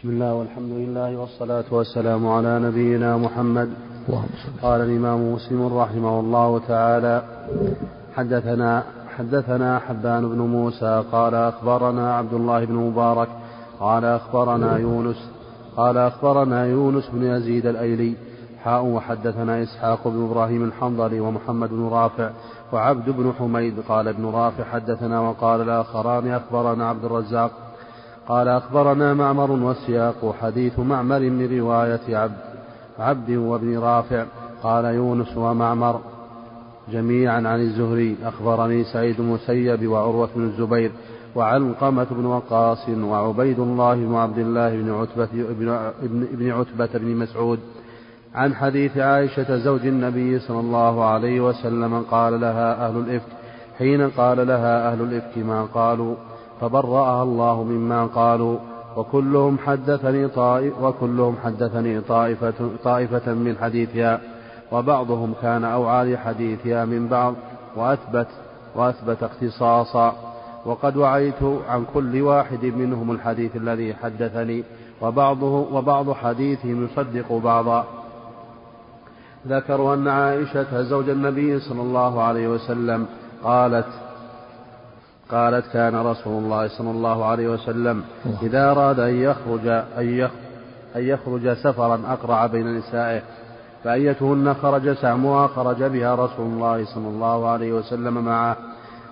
بسم الله والحمد لله والصلاة والسلام على نبينا محمد. قال الإمام مسلم رحمه الله تعالى حدثنا حدثنا حبان بن موسى قال أخبرنا عبد الله بن مبارك قال أخبرنا يونس قال أخبرنا يونس بن يزيد الأيلي حاء وحدثنا إسحاق بن إبراهيم الحنظلي ومحمد بن رافع وعبد بن حميد قال ابن رافع حدثنا وقال الآخران أخبرنا عبد الرزاق قال أخبرنا معمر والسياق حديث معمر من رواية عبد عبد وابن رافع قال يونس ومعمر جميعا عن الزهري. أخبرني سعيد المسيب وعروة بن الزبير وعلقمة بن وقاص وعبيد الله بن عبد الله بن عتبة بن, بن عتبة بن مسعود عن حديث عائشة زوج النبي صلى الله عليه وسلم قال لها أهل الإفك حين قال لها أهل الإفك ما قالوا فبرأها الله مما قالوا. وكلهم حدثني طائف وكلهم حدثني طائفة, طائفة من حديثها. وبعضهم كان أوعى لحديثها من بعض وأثبت وأثبت اختصاصا. وقد وعيت عن كل واحد منهم الحديث الذي حدثني. وبعضه وبعض حديثهم يصدق بعضا. ذكروا أن عائشة زوج النبي صلى الله عليه وسلم قالت قالت كان رسول الله صلى الله عليه وسلم إذا أراد أن يخرج أن يخرج سفرا أقرع بين نسائه فأيتهن خرج سهمها خرج بها رسول الله صلى الله عليه وسلم معه.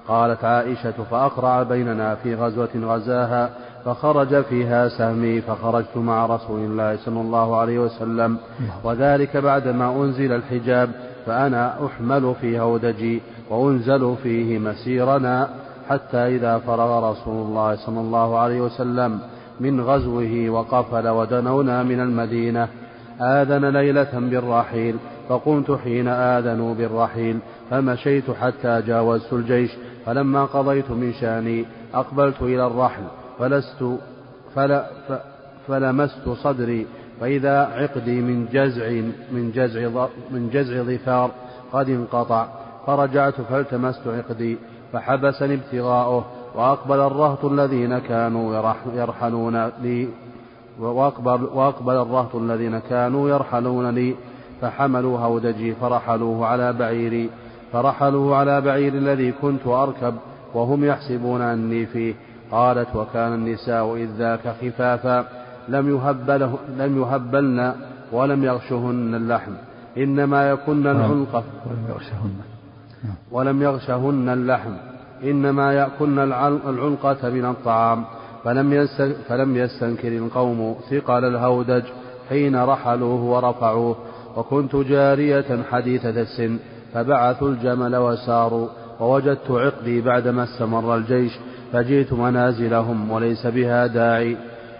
قالت عائشة فأقرع بيننا في غزوة غزاها فخرج فيها سهمي فخرجت مع رسول الله صلى الله عليه وسلم. وذلك بعدما أنزل الحجاب فأنا أحمل في هودجي وأنزل فيه مسيرنا. حتى إذا فرغ رسول الله صلى الله عليه وسلم من غزوه وقفل ودنونا من المدينة. آذن ليلة بالرحيل فقمت حين آذنوا بالرحيل فمشيت حتى جاوزت الجيش فلما قضيت من شأني أقبلت إلى الرحل فلست فل فلمست صدري فإذا عقدي من جزع من جزع من جزع ظفار قد انقطع فرجعت فالتمست عقدي. فحبسني ابتغاؤه وأقبل الرهط الذين كانوا يرحلون لي. وأقبل, وأقبل الرهط الذين كانوا يرحلون لي. فحملوا هودجي فرحلوه على بعيري فرحلوه على بعير الذي كنت أركب وهم يحسبون أني فيه. قالت وكان النساء إذ ذاك خفافا. لم, يهبله لم يهبلن ولم يغشهن اللحم. إنما يكن العنق. ولم يغشهن. اللحم إنما يأكلن العنقة من الطعام. فلم, فلم يستنكر القوم ثقل الهودج حين رحلوه ورفعوه. وكنت جارية حديثة السن فبعثوا الجمل وساروا. ووجدت عقدي بعدما استمر الجيش فجئت منازلهم وليس بها داعي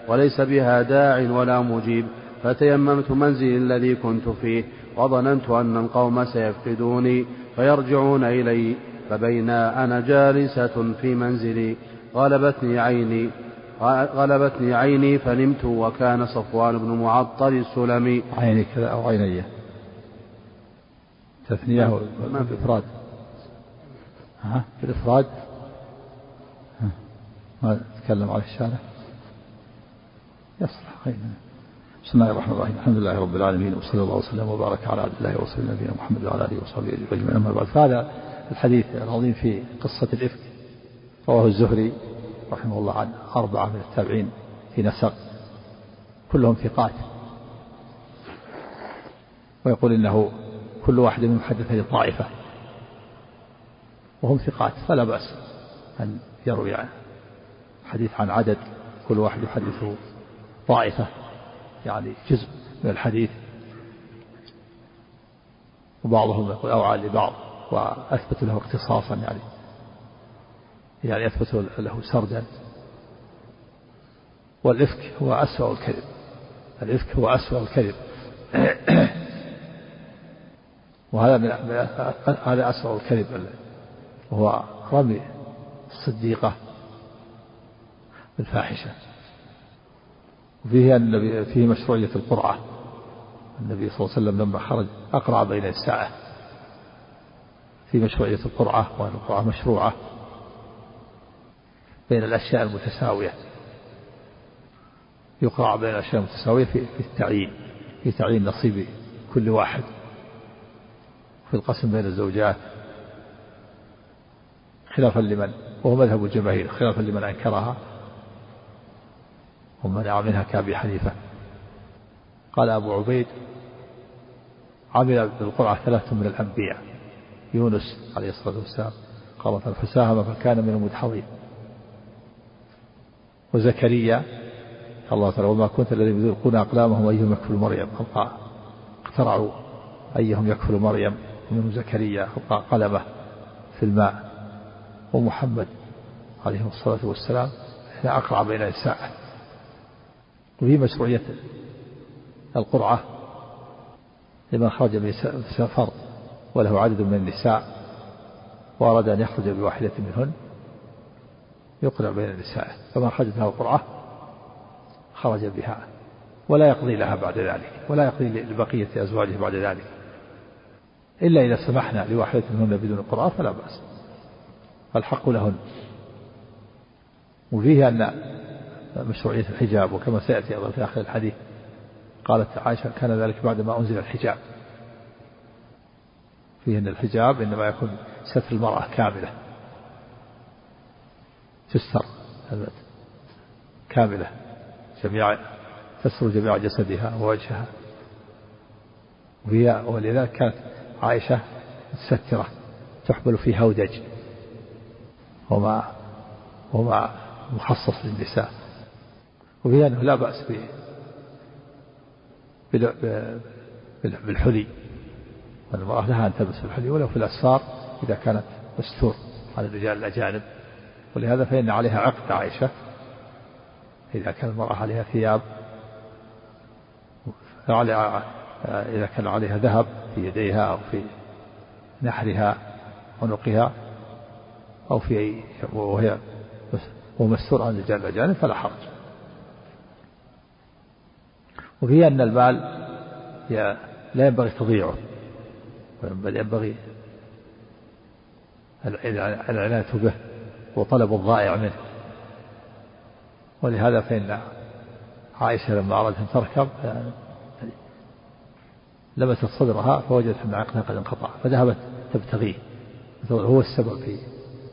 وليس بها داع ولا مجيب. فتيممت منزلي الذي كنت فيه وظننت أن القوم سيفقدوني. فيرجعون إلي فبينا أنا جالسة في منزلي غلبتني عيني غلبتني عيني فنمت وكان صفوان بن معطل السلمي. عيني كذا أو عيني. تثنية ما في إفراد ها؟ في الإفراد ما تكلم على الشارع. يصلح خير بسم الله الرحمن الرحيم. الحمد لله رب العالمين وصلى الله وسلم وبارك على عبد الله ورسوله نبينا محمد وعلى آله وصحبه أجمعين. أما بعد فهذا الحديث العظيم في قصة الإفك رواه الزهري رحمه الله عن أربعة من التابعين في نسق كلهم ثقات. ويقول إنه كل واحد منهم حدث لطائفة وهم ثقات فلا بأس أن يروي حديث عن عدد كل واحد يحدث طائفة. يعني جزء من الحديث. وبعضهم يقول أوعى لبعض وأثبت له اختصاصا يعني يعني أثبت له سردا. والإفك هو أسوأ الكذب. الإفك هو أسوأ الكذب. وهذا من هذا أسوأ الكذب. وهو رمي الصديقة بالفاحشة. وفيه أن فيه مشروعية القرعة. النبي صلى الله عليه وسلم لما خرج أقرع بين الساعة في مشروعية القرعة وأن القرعة مشروعة بين الأشياء المتساوية. يقرع بين الأشياء المتساوية في التعيين في تعيين نصيب كل واحد. في القسم بين الزوجات. خلافا لمن؟ وهو مذهب الجماهير خلافا لمن أنكرها. ومنع منها كأبي حنيفة. قال أبو عبيد عمل بالقرعة ثلاثة من الأنبياء. يونس عليه الصلاة والسلام قال فساهم فكان من المدحضين. وزكريا الله تعالى وما كنت الذين يلقون أقلامهم أيهم يكفل مريم؟ اقترعوا أيهم يكفل مريم ومنهم زكريا قلمه في الماء. ومحمد عليه الصلاة والسلام هنا أقرع بين نساء وفي مشروعية القرعة لمن خرج فرض وله عدد من النساء وأراد أن يخرج بواحدة منهن يقرع بين النساء فمن خرجت له القرعة خرج بها ولا يقضي لها بعد ذلك ولا يقضي لبقية أزواجه بعد ذلك. إلا إذا سمحنا لواحدة منهن بدون قرعة فلا بأس. الحق لهن. وفيه أن مشروعية الحجاب وكما سيأتي أيضا في آخر الحديث. قالت عائشة كان ذلك بعد ما أنزل الحجاب. فيه أن الحجاب إنما يكون ستر المرأة كاملة. تستر كاملة جميع تستر جميع جسدها ووجهها. وهي ولذلك كانت عائشة مسترة تحمل في هودج وما وما مخصص للنساء. وفي أنه لا بأس بالحلي. والمرأة لها أن تلبس الحلي ولو في الأسفار إذا كانت مستور على الرجال الأجانب. ولهذا فإن عليها عقد عائشة. إذا كان المرأة عليها ثياب إذا كان عليها ذهب في يديها أو في نحرها عنقها أو في وهي ومستور عن الرجال الأجانب فلا حرج. وفي أن المال لا ينبغي تضييعه بل ينبغي العناية به وطلب الضائع منه. ولهذا فإن عائشة لما أرادت أن تركب لمست صدرها فوجدت أن عقلها قد انقطع فذهبت تبتغيه. هو السبب في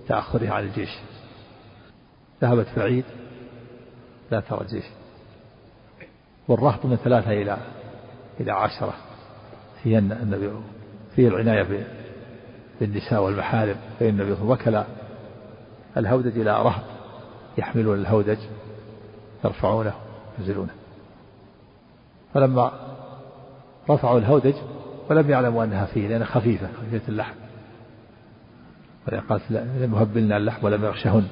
تأخرها عن الجيش. ذهبت العيد لا ترى الجيش. والرهط من ثلاثة إلى إلى عشرة. في النبي في العناية بالنساء والمحارم فإن النبي وكل الهودج إلى رهط يحملون الهودج يرفعونه ينزلونه. فلما رفعوا الهودج ولم يعلموا أنها فيه لأنها خفيفة خفيفة اللحم. قالت لم يهبلنا اللحم ولم يغشهن.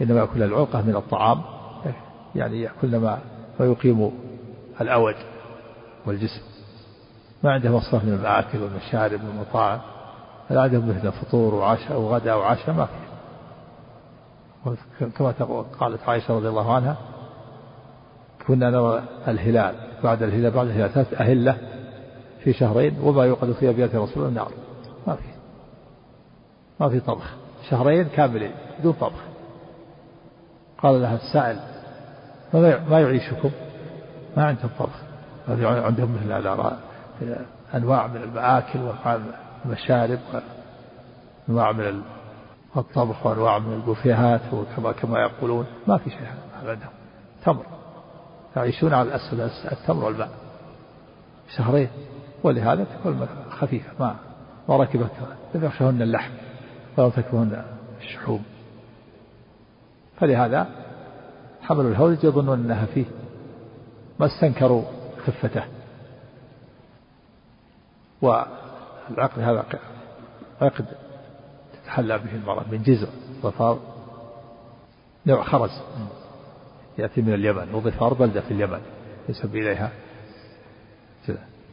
إنما يأكل العقة من الطعام يعني يأكلن ما ويقيم الأود والجسم. ما عندهم مصرف من المآكل والمشارب والمطاعم. عندهم مثل فطور وعشاء وغداء وعشاء ما في كما قالت عائشة رضي الله عنها كنا نرى الهلال. بعد الهلال بعد الهلال ثلاث أهلة في شهرين وما يوقد في أبيات رسول النار ما في. ما في طبخ. شهرين كاملين بدون طبخ. قال لها السائل ما يعيشكم؟ ما عندهم طبخ عندهم مثل أنواع من المآكل وأنواع من المشارب وأنواع من الطبخ وأنواع من البوفيهات وكما كما يقولون. ما في شيء عندهم. تمر. يعيشون على الأسفل التمر والماء. شهرين. ولهذا تكون خفيفة. ما ما ركبت. لم يخشهن اللحم. ولا تكفهن الشحوم. فلهذا حملوا الهودج يظنون أنها فيه ما استنكروا خفته. والعقد هذا عقد تتحلى به المرأة من جزر ظفار. نوع خرز يأتي من اليمن وظفار بلدة في اليمن يسب إليها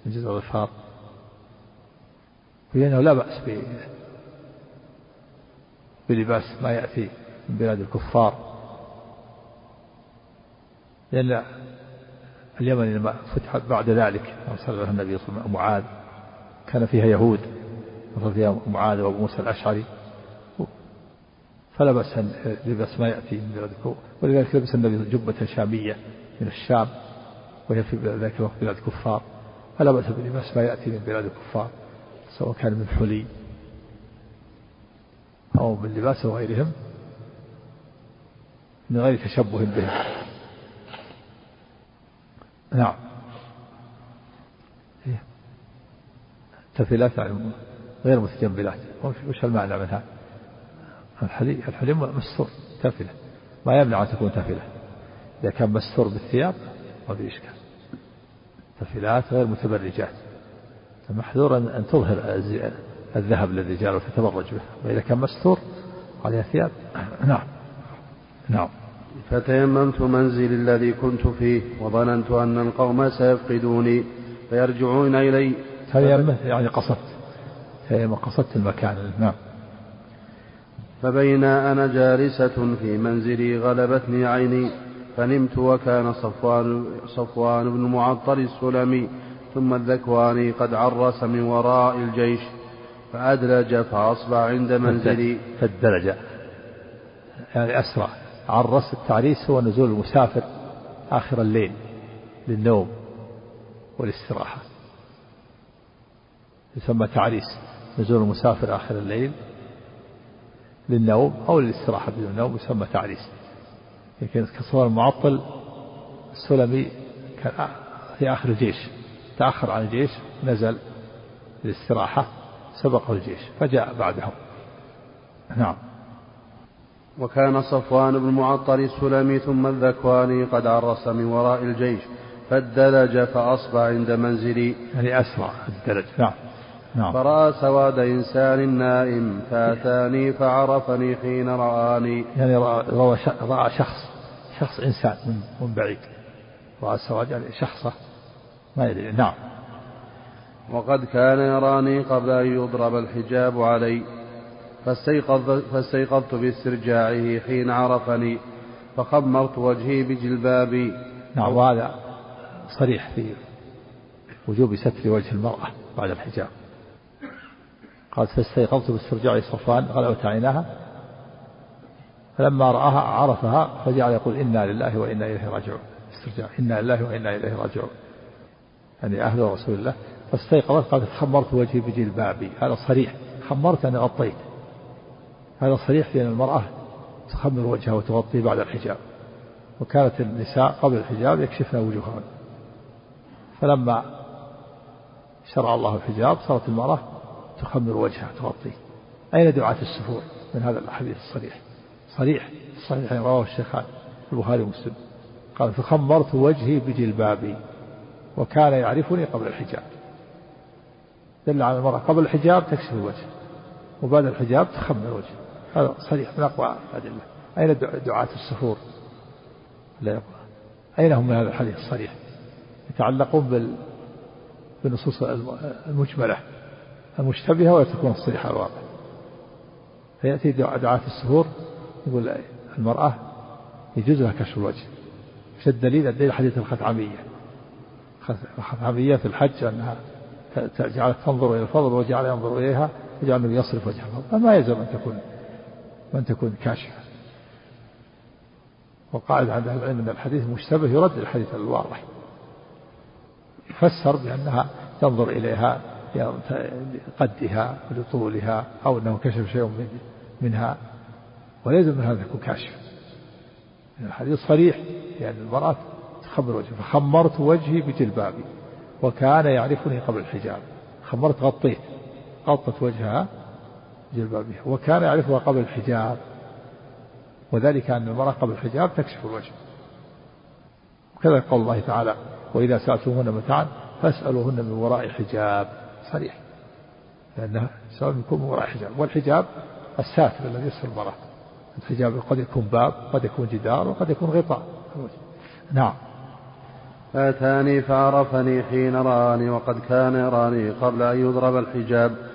من جزر ظفار. لأنه لا بأس بلباس ما يأتي من بلاد الكفار. لأن اليمن لما فتحت بعد ذلك أرسل لها النبي صلى الله عليه وسلم معاذ. كان فيها يهود أرسل فيها معاذ وأبو موسى الأشعري. فلا بأس لبس ما يأتي من بلاد ولذلك لبس النبي جبة شامية من الشام وهي في ذلك الوقت بلاد كفار. فلا بأس بلباس ما يأتي من بلاد الكفار سواء كان من حلي أو من لباس غيرهم من غير تشبه بهم. نعم. تفلات يعني غير متجملات. وش المعنى منها؟ الحلي الحلي مستور تفلة ما يمنع أن تكون تفلة إذا كان مستور بالثياب ما في إشكال. تفلات غير متبرجات. محذور أن تظهر الذهب للرجال وتتبرج به. وإذا كان مستور عليها ثياب. نعم. نعم. فتيممت منزلي الذي كنت فيه وظننت أن القوم سيفقدوني فيرجعون إلي. تيمم يعني قصدت. تيمم قصدت المكان. نعم. فبينا أنا جالسة في منزلي غلبتني عيني فنمت وكان صفوان, صفوان بن معطل السلمي ثم الذكواني قد عرس من وراء الجيش فأدلج فأصبح عند منزلي. فالدرجة يعني أسرع. عرس التعريس هو نزول المسافر آخر الليل للنوم والاستراحة. يسمى تعريس نزول المسافر آخر الليل للنوم أو للاستراحة بدون النوم يسمى تعريس. لكن كصور المعطل السلمي كان في آخر الجيش تأخر عن الجيش نزل للاستراحة سبقه الجيش فجاء بعدهم. نعم. وكان صفوان بن معطل السلمي ثم الذكواني قد عرس من وراء الجيش فالدلج فأصبح عند منزلي. يعني أسرع الدلج. نعم. نعم. فرأى سواد إنسان نائم فأتاني فعرفني حين رآني. يعني رأى, رأى شخص شخص إنسان من, من بعيد. رأى سواد يعني شخصة. ما يدري. نعم. وقد كان يراني قبل أن يضرب الحجاب علي. فاستيقظ فاستيقظت باسترجاعه حين عرفني فخمرت وجهي بجلبابي نعم وهذا صريح في وجوب ستر وجه المرأة بعد الحجاب. قال فاستيقظت باسترجاع صفوان غلبت عيناها. فلما رآها عرفها فجعل يقول إنا لله وإنا إليه راجعون. استرجاع إنا لله وإنا إليه راجعون. يعني أهل رسول الله. فاستيقظت قالت خمرت وجهي بجلبابي. هذا صريح. خمرت أنا غطيت. هذا صريح في أن المرأة تخمر وجهها وتغطيه بعد الحجاب وكانت النساء قبل الحجاب يكشفن وجوههن. فلما شرع الله الحجاب صارت المرأة تخمر وجهها تغطيه أين دعاة السفور من هذا الحديث الصريح؟ صريح صحيح رواه الشيخان البخاري ومسلم. قال فخمرت وجهي بجلبابي وكان يعرفني قبل الحجاب. دل على المرأة قبل الحجاب تكشف الوجه وبعد الحجاب تخمر الوجه هذا صريح من أقوى الأدلة. أين دعاة السفور؟ لا أين هم من هذا الحديث الصريح؟ يتعلقون بال بالنصوص المجملة المشتبهة وتكون الصريحة الواضحة؟ فيأتي دعاة السفور يقول المرأة يجوز لها كشف الوجه. إيش الدليل؟ الدليل حديث الخثعمية الخثعمية في الحج أنها جعلت تنظر إلى الفضل وجعل ينظر إليها وجعل يصرف وجهها فما يلزم أن تكون أن تكون كاشفة. وقاعد عند أهل العلم أن الحديث المشتبه يرد الحديث الواضح. يفسر بأنها تنظر إليها لقدها ولطولها أو أنه كشف شيء منها. وليس من هذا يكون كاشف. الحديث صريح يعني المرأة تخمر وجهها. فخمرت وجهي بجلبابي وكان يعرفني قبل الحجاب. خمرت غطيت غطت وجهها جلبابها وكان يعرفها قبل الحجاب. وذلك أن المرأة قبل الحجاب تكشف الوجه. وكذا قول الله تعالى وإذا سألتموهن متاعا فاسألوهن من وراء حجاب. صريح. لأنها سواء يكون من وراء حجاب. والحجاب الساتر الذي يستر المرأة. الحجاب قد يكون باب قد يكون جدار وقد يكون غطاء. نعم. فأتاني فعرفني حين رآني وقد كان يراني قبل أن يضرب الحجاب.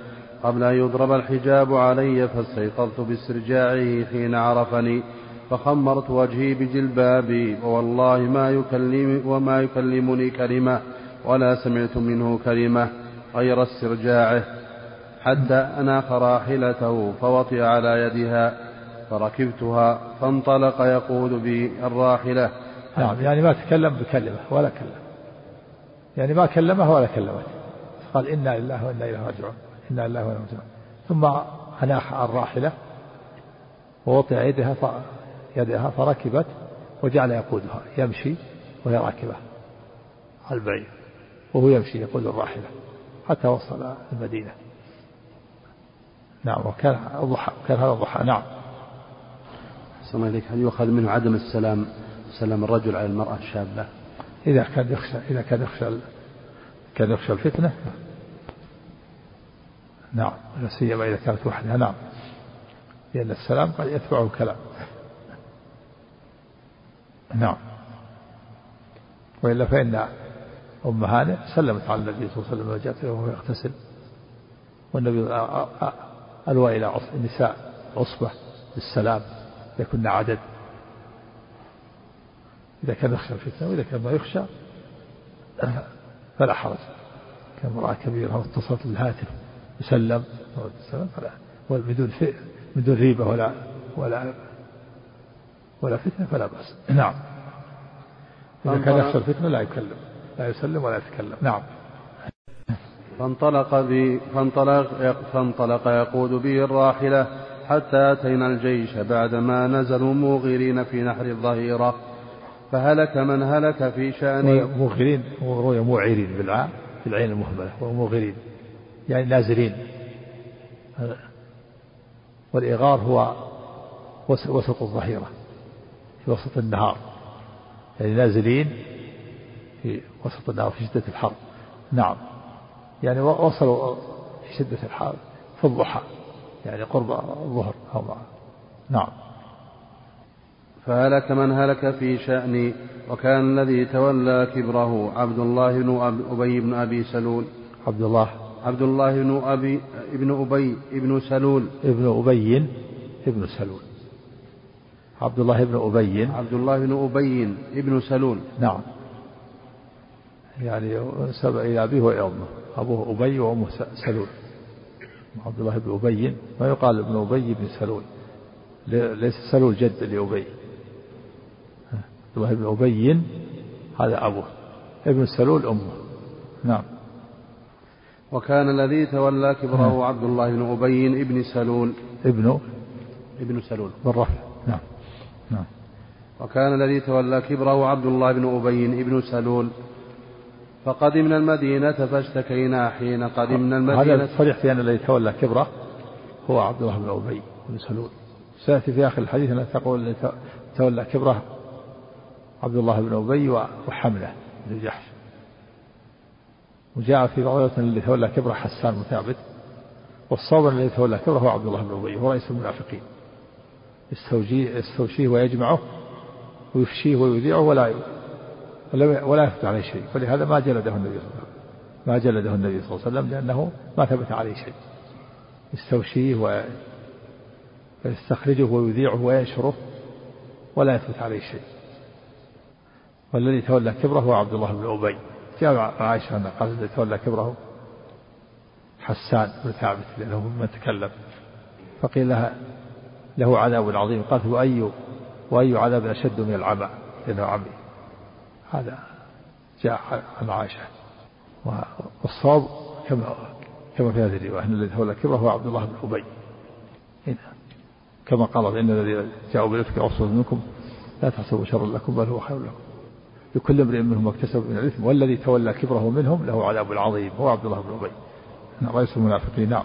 قبل أن يضرب الحجاب علي فاستيقظت باسترجاعه حين عرفني فخمرت وجهي بجلبابي ووالله ما يكلم وما يكلمني كلمة ولا سمعت منه كلمة غير استرجاعه حتى أناخ راحلته فوطئ على يدها فركبتها فانطلق يقود بي الراحلة. نعم يعني ما تكلم بكلمة ولا كلم يعني ما كلمه ولا كلمته قال إنا لله وإنا إليه راجعون. إنا لله وإنا راجعون ثم أناخ الراحلة ووطئ يدها يدها فركبت وجعل يقودها يمشي وهي راكبة. على البعير. وهو يمشي يقود الراحلة حتى وصل المدينة. نعم وكان الضحى كان هذا الضحى. نعم. صلى إليك. هل يؤخذ منه عدم السلام سلام الرجل على المرأة الشابة؟ إذا كان يخشى إذا كان يخشى كان يخشى الفتنة نعم لا سيما إذا كانت وحدها. نعم. لأن السلام قد يتبعه الكلام. نعم. وإلا فإن أم هانئ سلمت على النبي صلى الله عليه وسلم وجاءت وهو يغتسل. والنبي ألوى إلى النساء عصبة بالسلام يكن عدد. إذا كان يخشى الفتنة وإذا كان ما يخشى فلا حرج. كان امرأة كبيرة واتصلت بالهاتف. يسلم فلا بدون بدون ريبة ولا ولا ولا فتنة فلا بأس نعم إذا كان يخشى الفتنة لا يكلم لا يسلم ولا يتكلم نعم فانطلق بي فانطلق فانطلق يقود به الراحلة حتى أتينا الجيش بعدما نزلوا موغرين في نحر الظهيرة فهلك من هلك في شأن موغرين رؤيا موعرين بالعين المهملة وموغرين يعني نازلين. والإغار هو وسط الظهيرة في وسط النهار. يعني نازلين في وسط النهار في شدة الحر. نعم. يعني وصلوا في شدة الحر في الضحى يعني قرب الظهر أو نعم. فهلك من هلك في شأني وكان الذي تولى كبره عبد الله بن أبي بن أبي سلول. عبد الله عبد الله بن أبي ابن أبي ابن سلول. ابن أبي ابن سلول. عبد الله بن أبي. عبد الله بن أبي ابن سلول. نعم. يعني نسب إلى أبيه وأمه. أبوه أبي وأمه سلول. عبد الله بن أبي. ما يقال ابن أبي بن سلول. ليس سلول جد لأبي. عبد الله بن أبي هذا أبوه. ابن سلول أمه. نعم. وكان الذي تولى كبره نعم. عبد الله بن أبي ابن سلول. ابن ابن سلول. بالرفع. نعم. نعم. وكان الذي تولى كبره عبد الله بن أبي ابن سلول. فقدمنا المدينة فاشتكينا حين قدمنا المدينة هذا صريح في أن الذي تولى كبره هو عبد الله بن أبي بن سلول. سيأتي في آخر الحديث أن تقول الذي تولى كبره عبد الله بن أبي وحملة بن جحش. وجاء في رواية الذي تولى كبره حسان مثابت والصواب الذي تولى كبره هو عبد الله بن أبي هو رئيس المنافقين. يستوشيه ويجمعه ويفشيه ويذيعه ولا ولا يثبت عليه شيء. ولهذا ما جلده النبي صلى الله عليه وسلم ما جلده النبي صلى الله عليه وسلم لأنه ما ثبت عليه شيء. يستوشيه ويستخرجه ويذيعه وينشره ولا يثبت عليه شيء. والذي تولى كبره هو عبد الله بن أبي. جاء عائشة أن قال تولى كبره. حسان بن ثابت لأنه ممن تكلم فقيل لها له عذاب عظيم. قالت وأي وأي عذاب أشد من العمى؟ لأنه عمي. هذا جاء عن عائشة. والصواب كما كما في هذه الرواية أن الذي تولى كبره هو عبد الله بن أبي. كما قال إن الذي جاءوا بالإفك عصر منكم لا تحسبوا شرا لكم بل هو خير لكم. لكل امرئ منهم اكتسب من الإثم والذي تولى كبره منهم له عذاب عظيم هو عبد الله بن أبي. رئيس المنافقين نعم.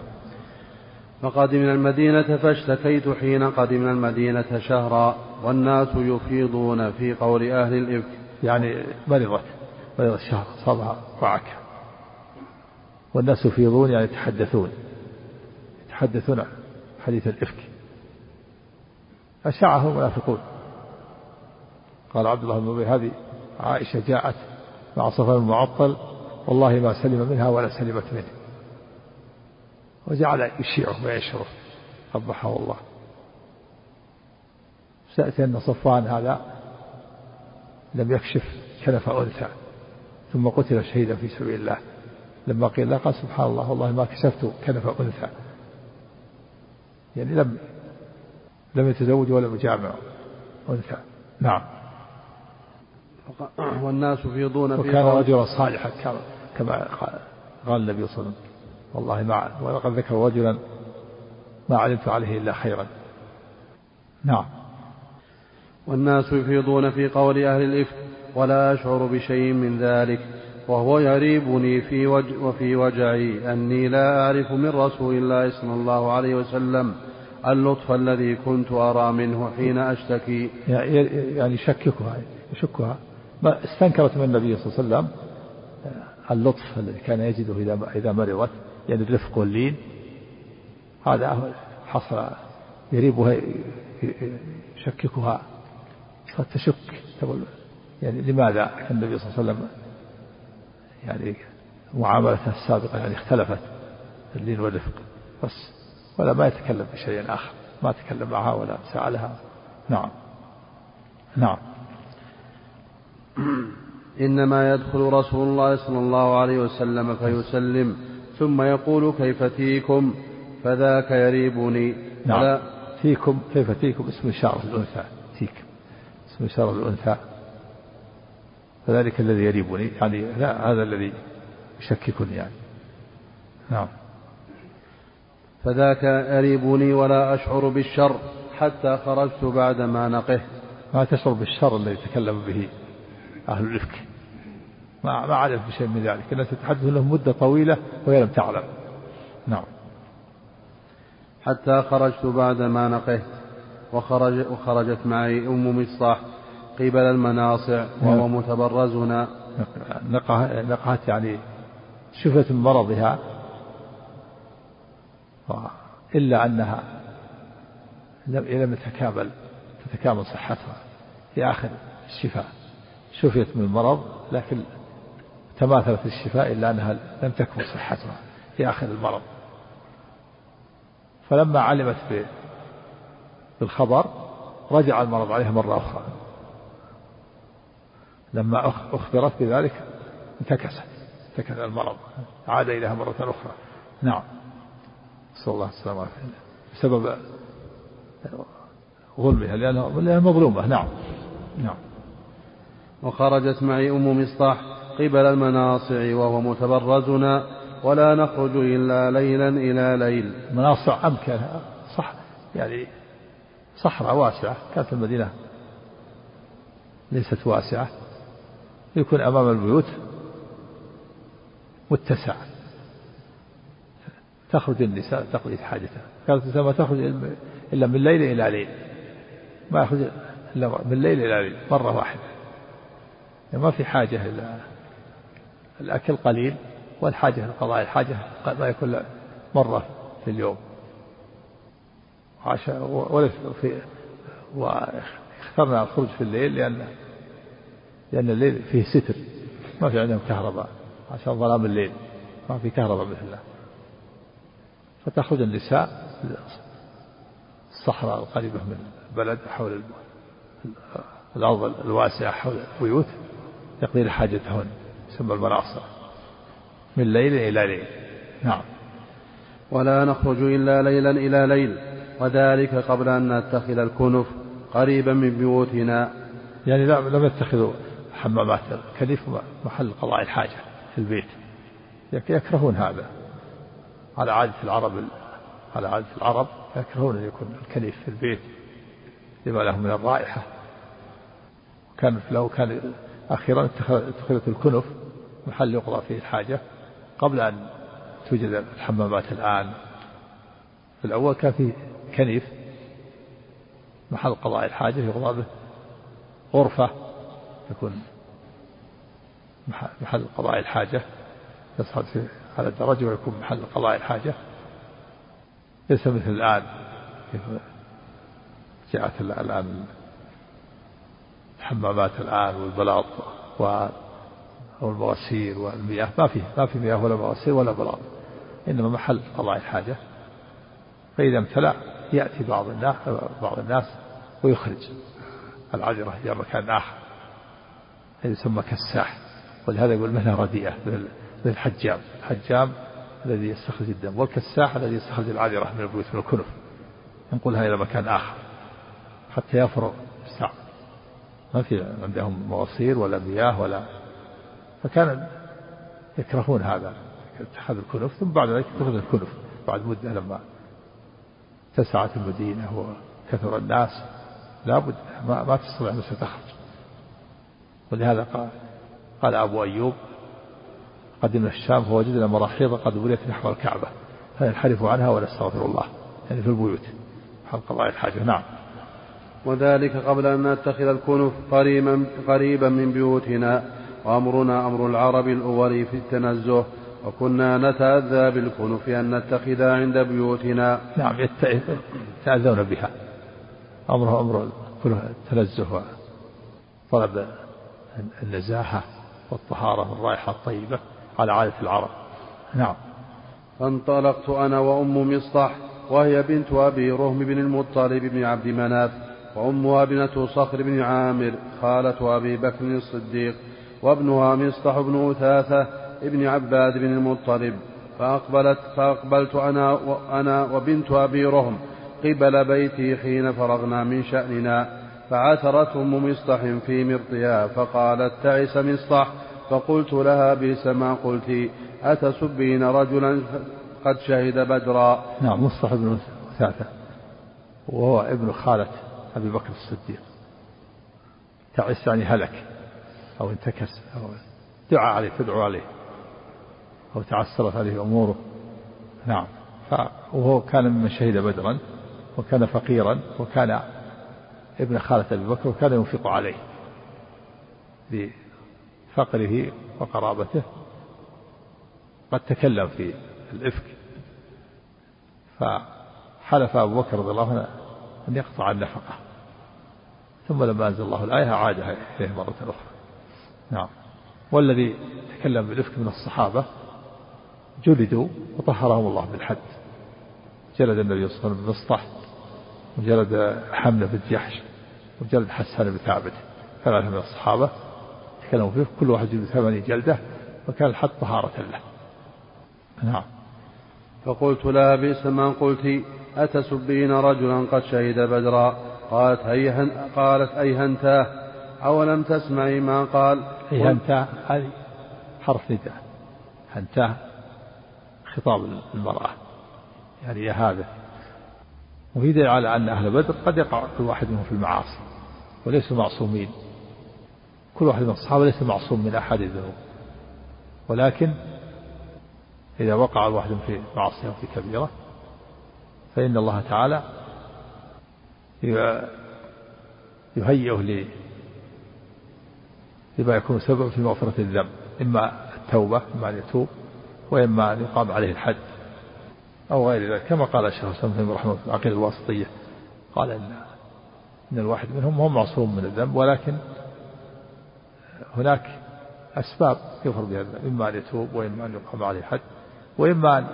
فقدمنا المدينة فاشتكيت حين قدمنا المدينة شهرا والناس يفيضون في قول أهل الإفك يعني مرضت مرضت شهر صابها وعكا والناس يفيضون يعني يتحدثون. يتحدثون حديث الإفك. أشاعه المنافقون قال عبد الله بن أبي هذه عائشة جاءت مع صفوان المعطل والله ما سلم منها ولا سلمت منه. وجعل يشيعه ويشره قبحه الله. سأتي أن صفوان هذا لم يكشف كنف أنثى ثم قتل شهيدا في سبيل الله. لما قيل له قال سبحان الله والله ما كشفت كنف أنثى. يعني لم لم يتزوج ولم يجامع أنثى. نعم. والناس يفيضون في وكان رجلا صالحا كما قال النبي صلى الله عليه وسلم. والله ما ولقد ذكر رجلا ما علمت عليه إلا خيرا. نعم. والناس يفيضون في قول أهل الإفك ولا أشعر بشيء من ذلك وهو يريبني في وج وفي وجعي أني لا أعرف من رسول الله صلى الله عليه وسلم اللطف الذي كنت أرى منه حين أشتكي. يعني يشككها يشكها. ما استنكرت من النبي صلى الله عليه وسلم اللطف الذي كان يجده إذا إذا مرضت يعني الرفق واللين. هذا حصل يريبها يشككها. فتشك تقول يعني لماذا النبي صلى الله عليه وسلم يعني معاملته السابقة يعني اختلفت اللين والرفق. بس ولا ما يتكلم بشيء آخر ما تكلم معها ولا سألها. نعم. نعم. إنما يدخل رسول الله صلى الله عليه وسلم فيسلم ثم يقول كيف تيكم فذاك يريبني. نعم. تيكم كيف تيكم اسم إشارة الأنثى. تيك اسم إشارة الأنثى. فذلك الذي يريبني. يعني لا هذا الذي يشككني يعني. نعم. فذاك يريبني ولا أشعر بالشر حتى خرجت بعد ما نقه. ما تشعر بالشر الذي تكلم به. أهل الإفك. ما ما عرف بشيء من ذلك الناس تتحدث لهم مدة طويلة وهي لم تعلم. نعم. حتى خرجت بعد ما نقهت وخرج وخرجت معي أم مصطح قبل المناصع وهو نعم. متبرزنا. نقهت يعني شفت من مرضها إلا أنها لم تتكامل تتكامل صحتها في آخر الشفاء. شفيت من المرض لكن تماثلت الشفاء إلا أنها لم تكمل صحتها في آخر المرض. فلما علمت بالخبر رجع المرض عليها مرة أخرى. لما أخبرت بذلك انتكست انتكس المرض. عاد إليها مرة أخرى. نعم. نسأل الله السلامة بسبب ظلمها لأنها مظلومة. نعم. نعم. وخرجت معي أم مصطح قبل المناصع وهو متبرزنا ولا نخرج إلا ليلا إلى ليل. مناصع أمكن. صح. يعني صحراء واسعة. كانت المدينة ليست واسعة. يكون أمام البيوت متسع. تخرج النساء تقضي حاجتها. كانت النساء ما تخرج إلا من ليل إلى ليل. ما يخرج إلا من ليل إلى ليل. مرة واحدة. ما في حاجة إلى الأكل قليل والحاجة لقضاء الحاجة ما يكون مرة في اليوم. عشاء في واخترنا الخروج في الليل لأن لأن الليل فيه ستر. ما في عندهم كهرباء عشان ظلام الليل. ما في كهرباء مثله فتخرج النساء الصحراء القريبة من البلد حول الأرض الواسعة حول البيوت. يقضين حاجتهن يسمى المناصر من ليل إلى ليل. نعم. ولا نخرج إلا ليلا إلى ليل وذلك قبل أن نتخذ الكنف قريبا من بيوتنا. يعني لا لم يتخذوا حمامات الكنيف محل قضاء الحاجة في البيت. يكرهون هذا. على عادة العرب على عادة العرب يكرهون أن يكون الكنيف في البيت لما له من الرائحة. كان لو كان أخيرا اتخذت الكنف محل يقضى فيه الحاجة قبل أن توجد الحمامات الآن. في الأول كان في كنيف محل قضاء الحاجة يقضى به غرفة يكون محل قضاء الحاجة يصعد على الدرجة ويكون محل قضاء الحاجة. ليس مثل الآن كيف جاءت الآن الحمامات الآن والبلاط والمواسير والمياه. ما في ما في مياه ولا مواسير ولا بلاط إنما محل قضاء الحاجة. فإذا امتلأ يأتي بعض الناس بعض الناس ويخرج. العذرة إلى مكان آخر. يسمى كساح ولهذا يقول مهنة رديئة للحجام الحجام. الذي يستخرج الدم والكساح الذي يستخرج العذرة من البيوت من الكنف ينقلها إلى مكان آخر. حتى يفرغ ما في عندهم مواسير ولا مياه ولا فكان يكرهون هذا اتخاذ الكنف ثم بعد ذلك اتخذ الكنف. بعد مدة لما اتسعت المدينة وكثر الناس لابد ما, ما تستطيع أن تخرج ولهذا قال, قال أبو أيوب قدمنا الشام فوجدنا مراحيض قد بنيت نحو الكعبة فينحرف عنها ونستغفر الله يعني في البيوت حال قضاء الحاجة. نعم. وذلك قبل أن نتخذ الكنف قريبا, قريبا من بيوتنا. وأمرنا أمر العرب الأول في التنزه وكنا نتأذى بالكنف أن نتخذها عند بيوتنا. نعم يتأذون بها. أمره أمر التنزه وطلب النزاهة والطهارة والرائحة الطيبة على عادة العرب. نعم. فانطلقت أنا وأم مصطح وهي بنت أبي رهم بن المطلب بن عبد مناف. وأمها ابنة صخر بن عامر خالة أبي بكر الصديق وابنها مصطح بن أثاثة ابن عباد بن المطلب. فأقبلت فأقبلت أنا وأنا وبنت أبي رهم قبل بيتي حين فرغنا من شأننا. فعثرت أم مصطح في مرطها فقالت تعس مصطح. فقلت لها بئس ما قلت. أتسبين رجلا قد شهد بدرا؟ نعم مصطح بن أثاثة وهو ابن خالة. أبي بكر الصديق. تعس يعني هلك أو انتكس أو دعا عليه تدعو عليه أو تعسرت عليه أموره. نعم. وهو كان ممن شهد بدرا وكان فقيرا وكان ابن خالة أبي بكر وكان ينفق عليه بفقره وقرابته. قد تكلم في الإفك. فحلف أبو بكر رضي الله عنه أن يقطع النفقة ثم لما أنزل الله الآية عادها إليه مرة أخرى. نعم. والذي تكلم بالإفك من الصحابة جلدوا وطهرهم الله بالحد. جلد النبي صلى الله عليه وسلم وجلد حمله بن جحش وجلد حسان بن ثابت. ثلاثة من الصحابة تكلموا فيه كل واحد يجلد ثمانية جلدة وكان الحد طهارة له. نعم. فقلت لها بئس ما قلت أتسبين رجلا قد شهد بدرا؟ قالت هيهن قالت أيهنتاه أولم تسمعي ما قال؟ أيهنتاه هذه حرف نداء. هنتاه خطاب المرأة. يعني يا هذا وفي دليل على أن أهل بدر قد يقع كل واحد منهم في المعاصي وليسوا معصومين. كل واحد من الصحابة ليس معصوم من أحد الذنوب ولكن إذا وقع الواحد في معصية في كبيرة فإن الله تعالى يهيئه لما يكون سبب في مغفرة الذنب إما التوبة إما أن يتوب وإما أن يقام عليه الحد أو غير ذلك. كما قال الشيخ الإسلام رحمه الله في العقيدة الواسطية قال إن إن الواحد منهم هو معصوم من الذنب ولكن هناك أسباب يغفر بها الذنب إما أن يتوب وإما أن يقام عليه حد وإما أن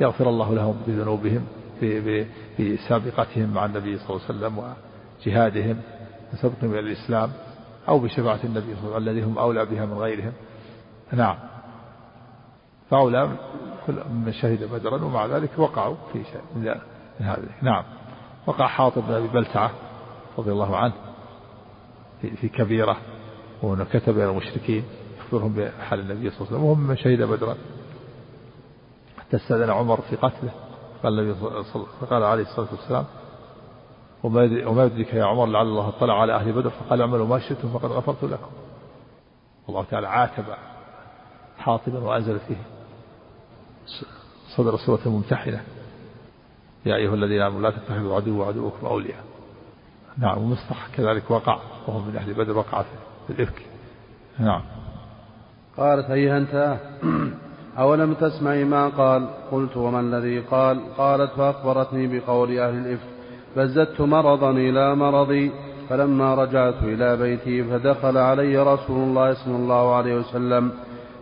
يغفر الله لهم بذنوبهم بسابقتهم مع النبي صلى الله عليه وسلم وجهادهم وسبقهم إلى الإسلام أو بشفاعة النبي صلى الله عليه وسلم الذي هم أولى بها من غيرهم. نعم. فأولى من شهد بدرا ومع ذلك وقعوا في شيء من هذا. نعم. وقع حاطب بن أبي بلتعة رضي الله عنه في, كبيرة وأنه كتب إلى المشركين يخبرهم بحال النبي صلى الله عليه وسلم وهم من شهد بدرا. حتى استأذن عمر في قتله. قال النبي قال عليه الصلاة والسلام وما يدرك يا عمر لعل الله اطلع على أهل بدر فقال اعملوا ما شئتم فقد غفرت لكم. الله تعالى عاتب حاطبا وأنزل فيه صدر سورة ممتحنة. يا أيها الذين آمنوا لا تتخذوا عدو وعدوكم أولياء. نعم ومصطح كذلك وقع وهو من أهل بدر وقع في الإفك. نعم. قالت هيها أنت أولم تسمعي ما قال؟ قلت وما الذي قال؟ قالت فأخبرتني بقول أهل الإفك. فزدت مرضا إلى مرضي فلما رجعت إلى بيتي فدخل علي رسول الله صلى الله عليه وسلم.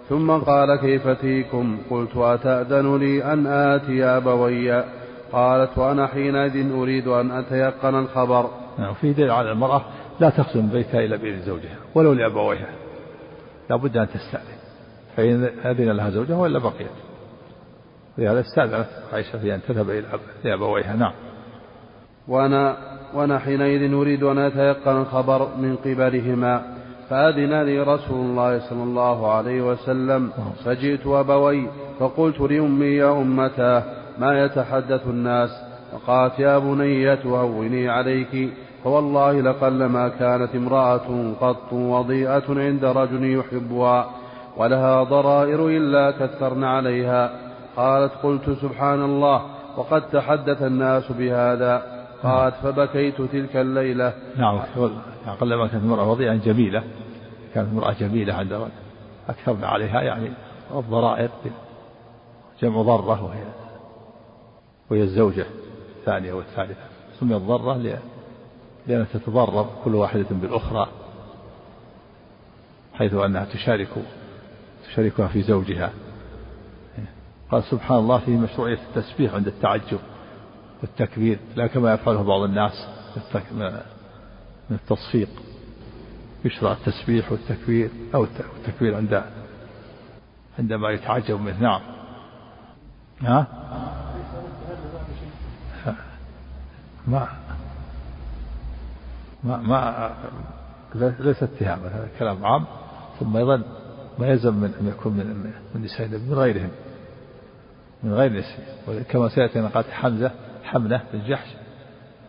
ثم قال كيف فيكم؟ قلت أتأذن لي أن آتي أبوي؟ قالت وأنا حينئذ أريد أن أتيقن الخبر. نعم في دليل على المرأة لا تخزن بيتها إلا بإذن زوجها ولو لأبويها. لا بد أن تستأذن. فإن أذن لها زوجها وإلا بقيت. لهذا استأذنت عائشة في أن تذهب إلى أبويها. نعم. وأنا وأنا حينئذ أريد أن أتيقن الخبر من قبلهما. فأذن لي رسول الله صلى الله عليه وسلم. فجئت أبوي فقلت لأمي يا أمتاه ما يتحدث الناس؟ فقالت يا بني تهوني عليك. فوالله لقلما كانت امرأة قط وضيئة عند رجل يحبها. ولها ضرائر إلا كثرن عليها. قالت قلت سبحان الله وقد تحدث الناس بهذا. قالت فبكيت تلك الليلة. نعم قلما كانت امرأة وضيئة جميلة كانت امرأة جميلة عند أكثرنا عليها يعني الضرائر جمع ضرة وهي وهي الزوجة الثانية والثالثة. سميت ضرة لأنها تتضرر كل واحدة بالأخرى حيث أنها تشارك تشاركها في زوجها. قال سبحان الله فيه مشروعية التسبيح عند التعجب والتكبير لا كما يفعله بعض الناس من التصفيق. يشرع التسبيح والتكبير أو التكبير عند عندما يتعجب منه. نعم. ها؟ ما ما ما ليس اتهاما هذا كلام عام. ثم أيضا ما يلزم من أن يكون من من نساء من غيرهم من غير نساء. كما سيأتي أن قالت حمزة حملة بن جحش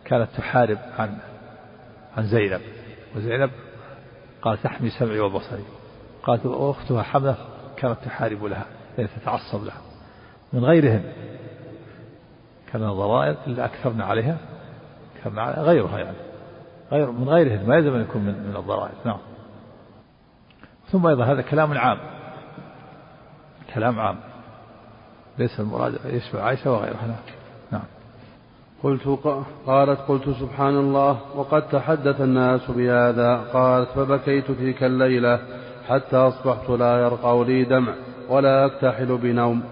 كانت تحارب عن عن زينب. وزينب قالت تحمي سمعي وبصري. قالت أختها حملة كانت تحارب لها يعني تتعصب لها. من غيرهم كان ضرائر إلا أكثرنا عليها كان غيرها يعني. غير من غيرهم ما يلزم أن يكون من, من الضرائر. نعم. ثم أيضا هذا كلام عام. كلام عام. ليس المراد يشبه عائشة وغيرها. نعم, نعم. قلت قالت قلت سبحان الله وقد تحدث الناس بهذا. قالت فبكيت تلك الليلة حتى أصبحت لا يرقى لي دمع ولا أكتحل بنوم.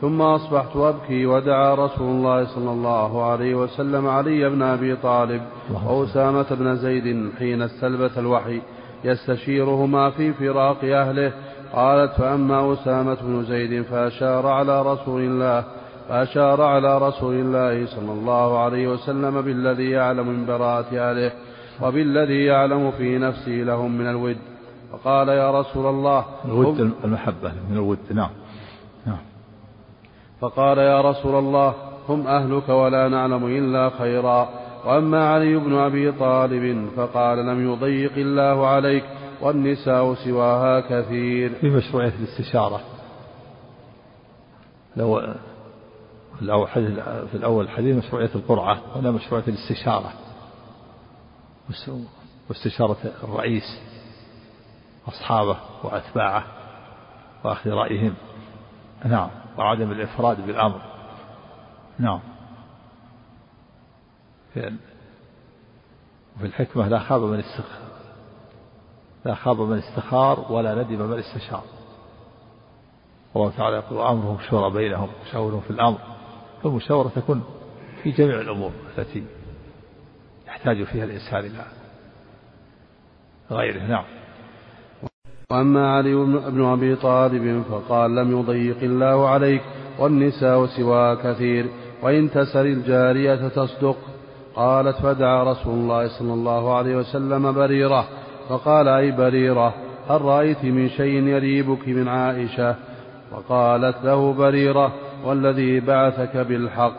ثم أصبحت أبكي ودعا رسول الله صلى الله عليه وسلم علي بن أبي طالب وأسامة بن زيد حين استلبث الوحي. يستشيرهما في فراق أهله. قالت فأما أسامة بن زيد فأشار على رسول الله فأشار على رسول الله صلى الله عليه وسلم بالذي يعلم من براءة أهله وبالذي يعلم في نفسه لهم من الود. فقال يا رسول الله الود المحبة من الود نعم. نعم. فقال يا رسول الله هم أهلك ولا نعلم إلا خيرا. وأما علي بن أبي طالب فقال لم يضيق الله عليك والنساء سواها كثير. في مشروعية الاستشارة. لو في الأول حديث مشروعية القرعة هنا مشروعية الاستشارة. واستشارة الرئيس أصحابه وأتباعه وأخذ رأيهم. نعم. وعدم الإفراد بالأمر. نعم. في الحكمة لا خاب من استخار لا خاب من استخار ولا ندم من استشار. الله تعالى يقول أمرهم شورى بينهم شاورهم في الأمر. فالمشاورة تكون في جميع الأمور التي يحتاج فيها الإنسان إلى غيره. نعم. وأما علي بن أبي طالب فقال لم يضيق الله عليك والنساء سوى كثير وإن تسر الجارية تصدق. قالت فدعا رسول الله صلى الله عليه وسلم بريرة فقال أي بريرة هل رأيت من شيء يريبك من عائشة؟ وقالت له بريرة والذي بعثك بالحق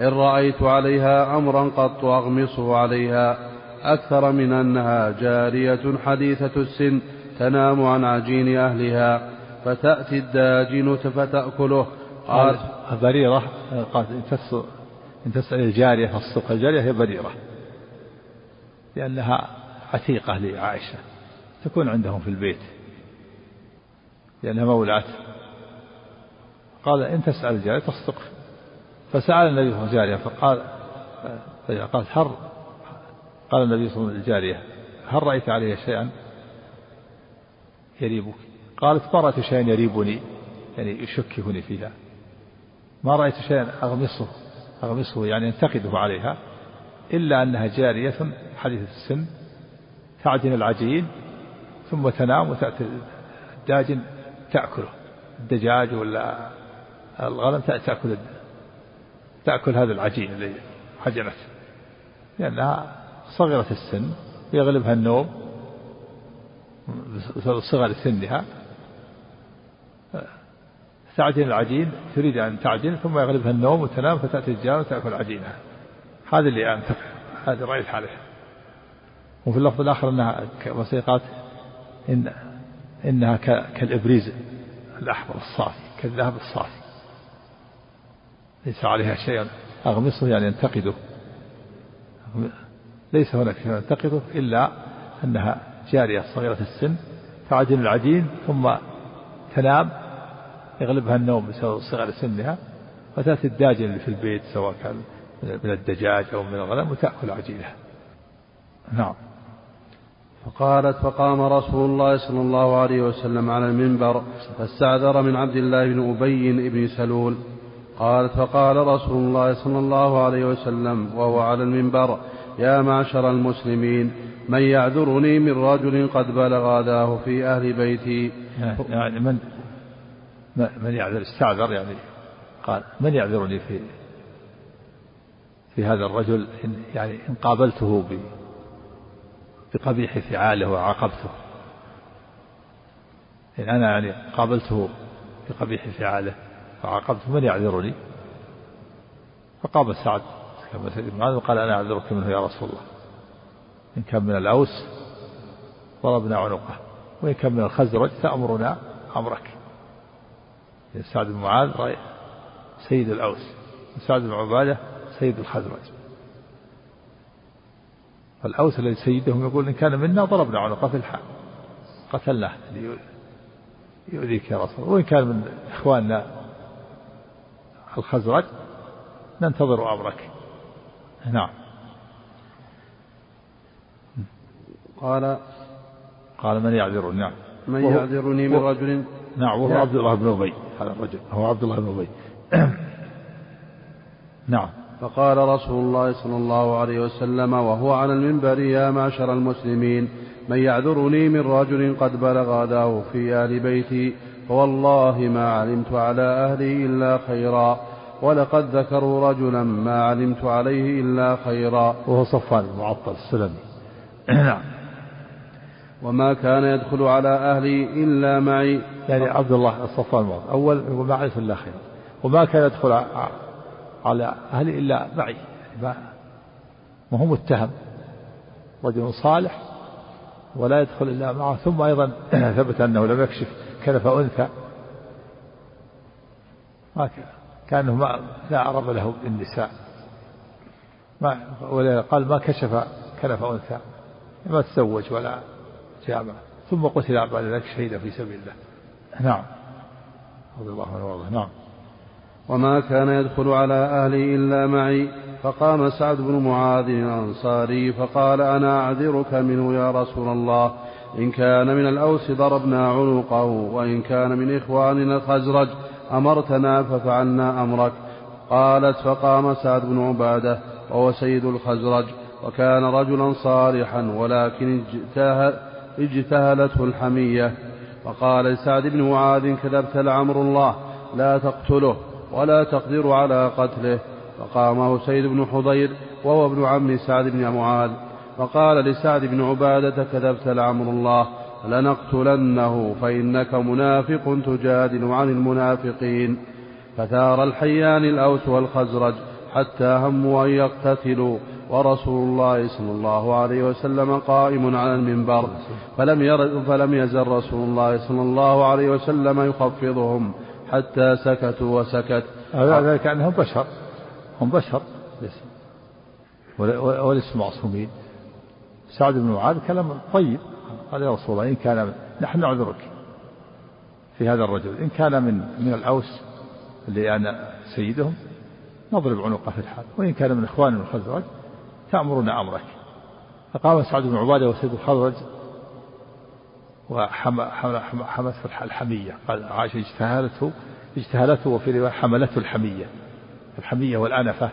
إن رأيت عليها أمرا قط أغمصه عليها. أكثر من أنها جارية حديثة السن تنام عن عجين أهلها فتأتي الداجنة فتأكله. قال بريرة قالت إن تسأل الجارية فالصدق الجارية هي بريرة لأنها عتيقة لعائشة تكون عندهم في البيت لأنها مولاة قال إن تسأل الجارية تصدق فسأل النبي صلى الله عليه وسلم الجارية فقال قالت هل قال النبي صلى الله عليه وسلم الجارية هل رأيت عليها شيئا يريبك؟ قالت ما رأيت شيئا يريبني يعني يشككني فيها. ما رأيت شيئا أغمصه. أغمصه يعني ينتقده عليها إلا أنها جارية حديثة السن تعجن العجين ثم تنام وتأتي الداجن تأكله. الدجاج ولا الغنم تأكل تأكل هذا العجين اللي حجنته. لأنها صغيرة السن يغلبها النوم بصغر سنها. تعجن العجين تريد أن تعجن ثم يغلبها النوم وتنام فتأتي الجار وتأكل عجينها هذا اللي أنت هذه رأيت عليه وفي اللفظ الآخر أنها وثيقات إن إنها كالإبريز الأحمر الصافي كالذهب الصافي ليس عليها شيء أغمصه يعني ينتقده. ليس هناك شيء ينتقده إلا أنها جارية صغيرة السن تعجن العجين ثم تنام يغلبها النوم بسبب صغر سنها فتأتي الداجن اللي في البيت سواء كان من الدجاج أو من الغنم وتأكل عجينها نعم. فقالت فقام رسول الله صلى الله عليه وسلم على المنبر فاستعذر من عبد الله بن أبي بن سلول. قالت فقال رسول الله صلى الله عليه وسلم وهو على المنبر يا معشر المسلمين من يعذرني من رجل قد بلغ أذاه في أهل بيتي؟ يعني من من يعذر؟ استعذر يعني. قال من يعذرني في في هذا الرجل؟ إن يعني إن قابلته بقبيح فعاله وعاقبته. إن أنا يعني قابلته بقبيح فعاله وعاقبته من يعذرني؟ فقام سعد. كما سيد معاذ وقال أنا أعذرك منه يا رسول الله. إن كان من الأوس ضربنا عنقه. وإن كان من الخزرج تأمرنا أمرك. سعد بن معاذ سيد الأوس. وسعد بن عبادة سيد الخزرج. فالأوس الذي سيدهم يقول إن كان منا ضربنا عنقه في الحال قتلناه. يؤذيك يا رسول الله. وإن كان من إخواننا الخزرج ننتظر أمرك. نعم. قال قال من يعذرني؟ نعم. من يعذرني من رجل؟ نعم وهو عبد الله بن أبي. هذا الرجل. هو عبد الله بن أبي. نعم. فقال رسول الله صلى الله عليه وسلم وهو على المنبر يا معشر المسلمين من يعذرني من رجل قد بلغ أذاه في أهل بيتي فوالله ما علمت على أهلي إلا خيرا ولقد ذكروا رجلا ما علمت عليه إلا خيرا. وهو صفان المعطل السلمي. نعم. وما كان يدخل على أهلي إلا معي. يعني عبد الله المعطل أول ما علمت إلا خيرا وما كان يدخل على أهلي إلا معي. يعني ما هو متهم. رجل صالح ولا يدخل إلا معه. ثم أيضا ثبت أنه لم يكشف كنف أنثى. ما كان كأنه ما لا عرب له بالنساء. ما قال ما كشف كنف أنثى. ما تزوج ولا جامع ثم قتل بعد ذلك شهيدا في سبيل الله. نعم. رضي الله عنه وأرضاه. نعم. وما كان يدخل على أهلي إلا معي. فقام سعد بن معاذ الأنصاري فقال أنا أعذرك منه يا رسول الله. إن كان من الأوس ضربنا عنقه وإن كان من إخواننا الخزرج أمرتنا ففعلنا أمرك. قالت فقام سعد بن عبادة وهو سيد الخزرج. وكان رجلا صالحا ولكن اجتهلته الحمية. فقال لسعد بن معاذ كذبت لعمر الله لا تقتله ولا تقدر على قتله. فقام سيد بن حضير وهو ابن عم سعد بن معاذ. فقال لسعد بن عبادة كذبت لعمر الله لنقتلنه فإنك منافق تجادل عن المنافقين. فثار الحيان الأوس والخزرج حتى هموا أن يقتتلوا. ورسول الله صلى الله عليه وسلم قائم على المنبر فلم, ير فلم يزل رسول الله صلى الله عليه وسلم يخفضهم حتى سكتوا وسكت. هذا كأنهم بشر. هم بشر. وليسوا معصومين. سعد بن معاذ كلام طيب. قال يا رسول الله إن كان نحن نعذرك في هذا الرجل. إن كان من من الأوس اللي أنا سيدهم نضرب عنقه في الحال. وإن كان من إخوان من الخزرج تأمرنا أمرك. فقام سعد بن عبادة وسيد الخزرج وحمته الحمية. قال عائشة اجتهلته اجتهلته وفي رواية حملته الحمية. الحمية والأنفة.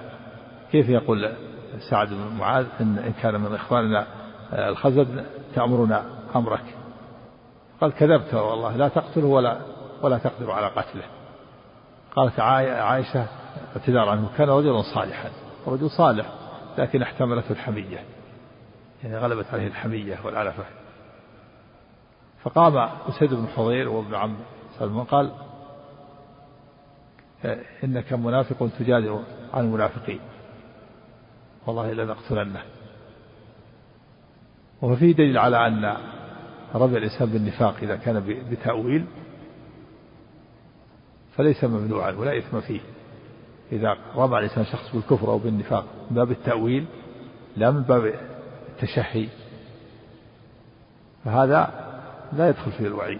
كيف يقول سعد بن معاذ إن, إن كان من إخواننا الخزرج تأمرنا أمرك؟ قال كذبت والله لا تقتله ولا ولا تقدر على قتله. قالت عائشة اعتذار عنه كان رجلا صالحا رجل صالح. لكن احتملته الحمية. يعني غلبت عليه الحمية والعلفة فقام أسيد بن حضير وابن عم سلمان قال إنك منافق تجادل عن المنافقين. والله لنقتلنه. وفي دليل على أن رمي الإنسان بالنفاق إذا كان بتأويل فليس ممنوعا ولا إثم فيه. إذا رمى الإنسان شخص بالكفر أو بالنفاق من باب التأويل لا من باب التشهي فهذا لا يدخل فيه الوعيد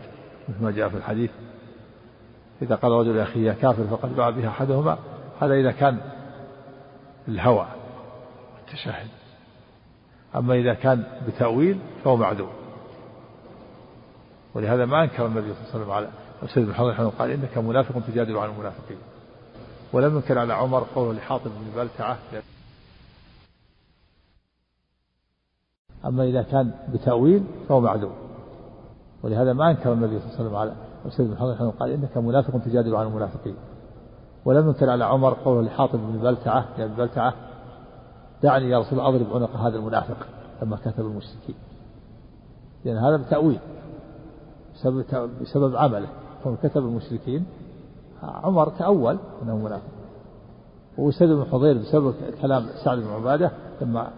مثل ما جاء في الحديث. إذا قال رجل أخي يا كافر فقد باع بها أحدهما هذا إذا كان الهوى التشهد أما إذا كان بتأويل فهو معذور ولهذا ما أنكر النبي صلى الله عليه وسلم على سيد بن قال إنك منافق تجادل عن المنافقين. ولم ينكر على عمر قوله لحاطب بن بلتعة. أما إذا كان بتأويل فهو معذور. ولهذا ما أنكر النبي صلى الله عليه وسلم على سيد بن حضر قال إنك منافق تجادل عن المنافقين. ولم ينكر على عمر قوله لحاطب بن بلتعة يا بلتعة دعني يا رسول الله أضرب عنق هذا المنافق لما كتب المشركين. لأن هذا بتأويل بسبب, بسبب عمله. كون كتب المشركين عمر تأول أنه منافق وسيد بن حضير بسبب كلام سعد بن عبادة لما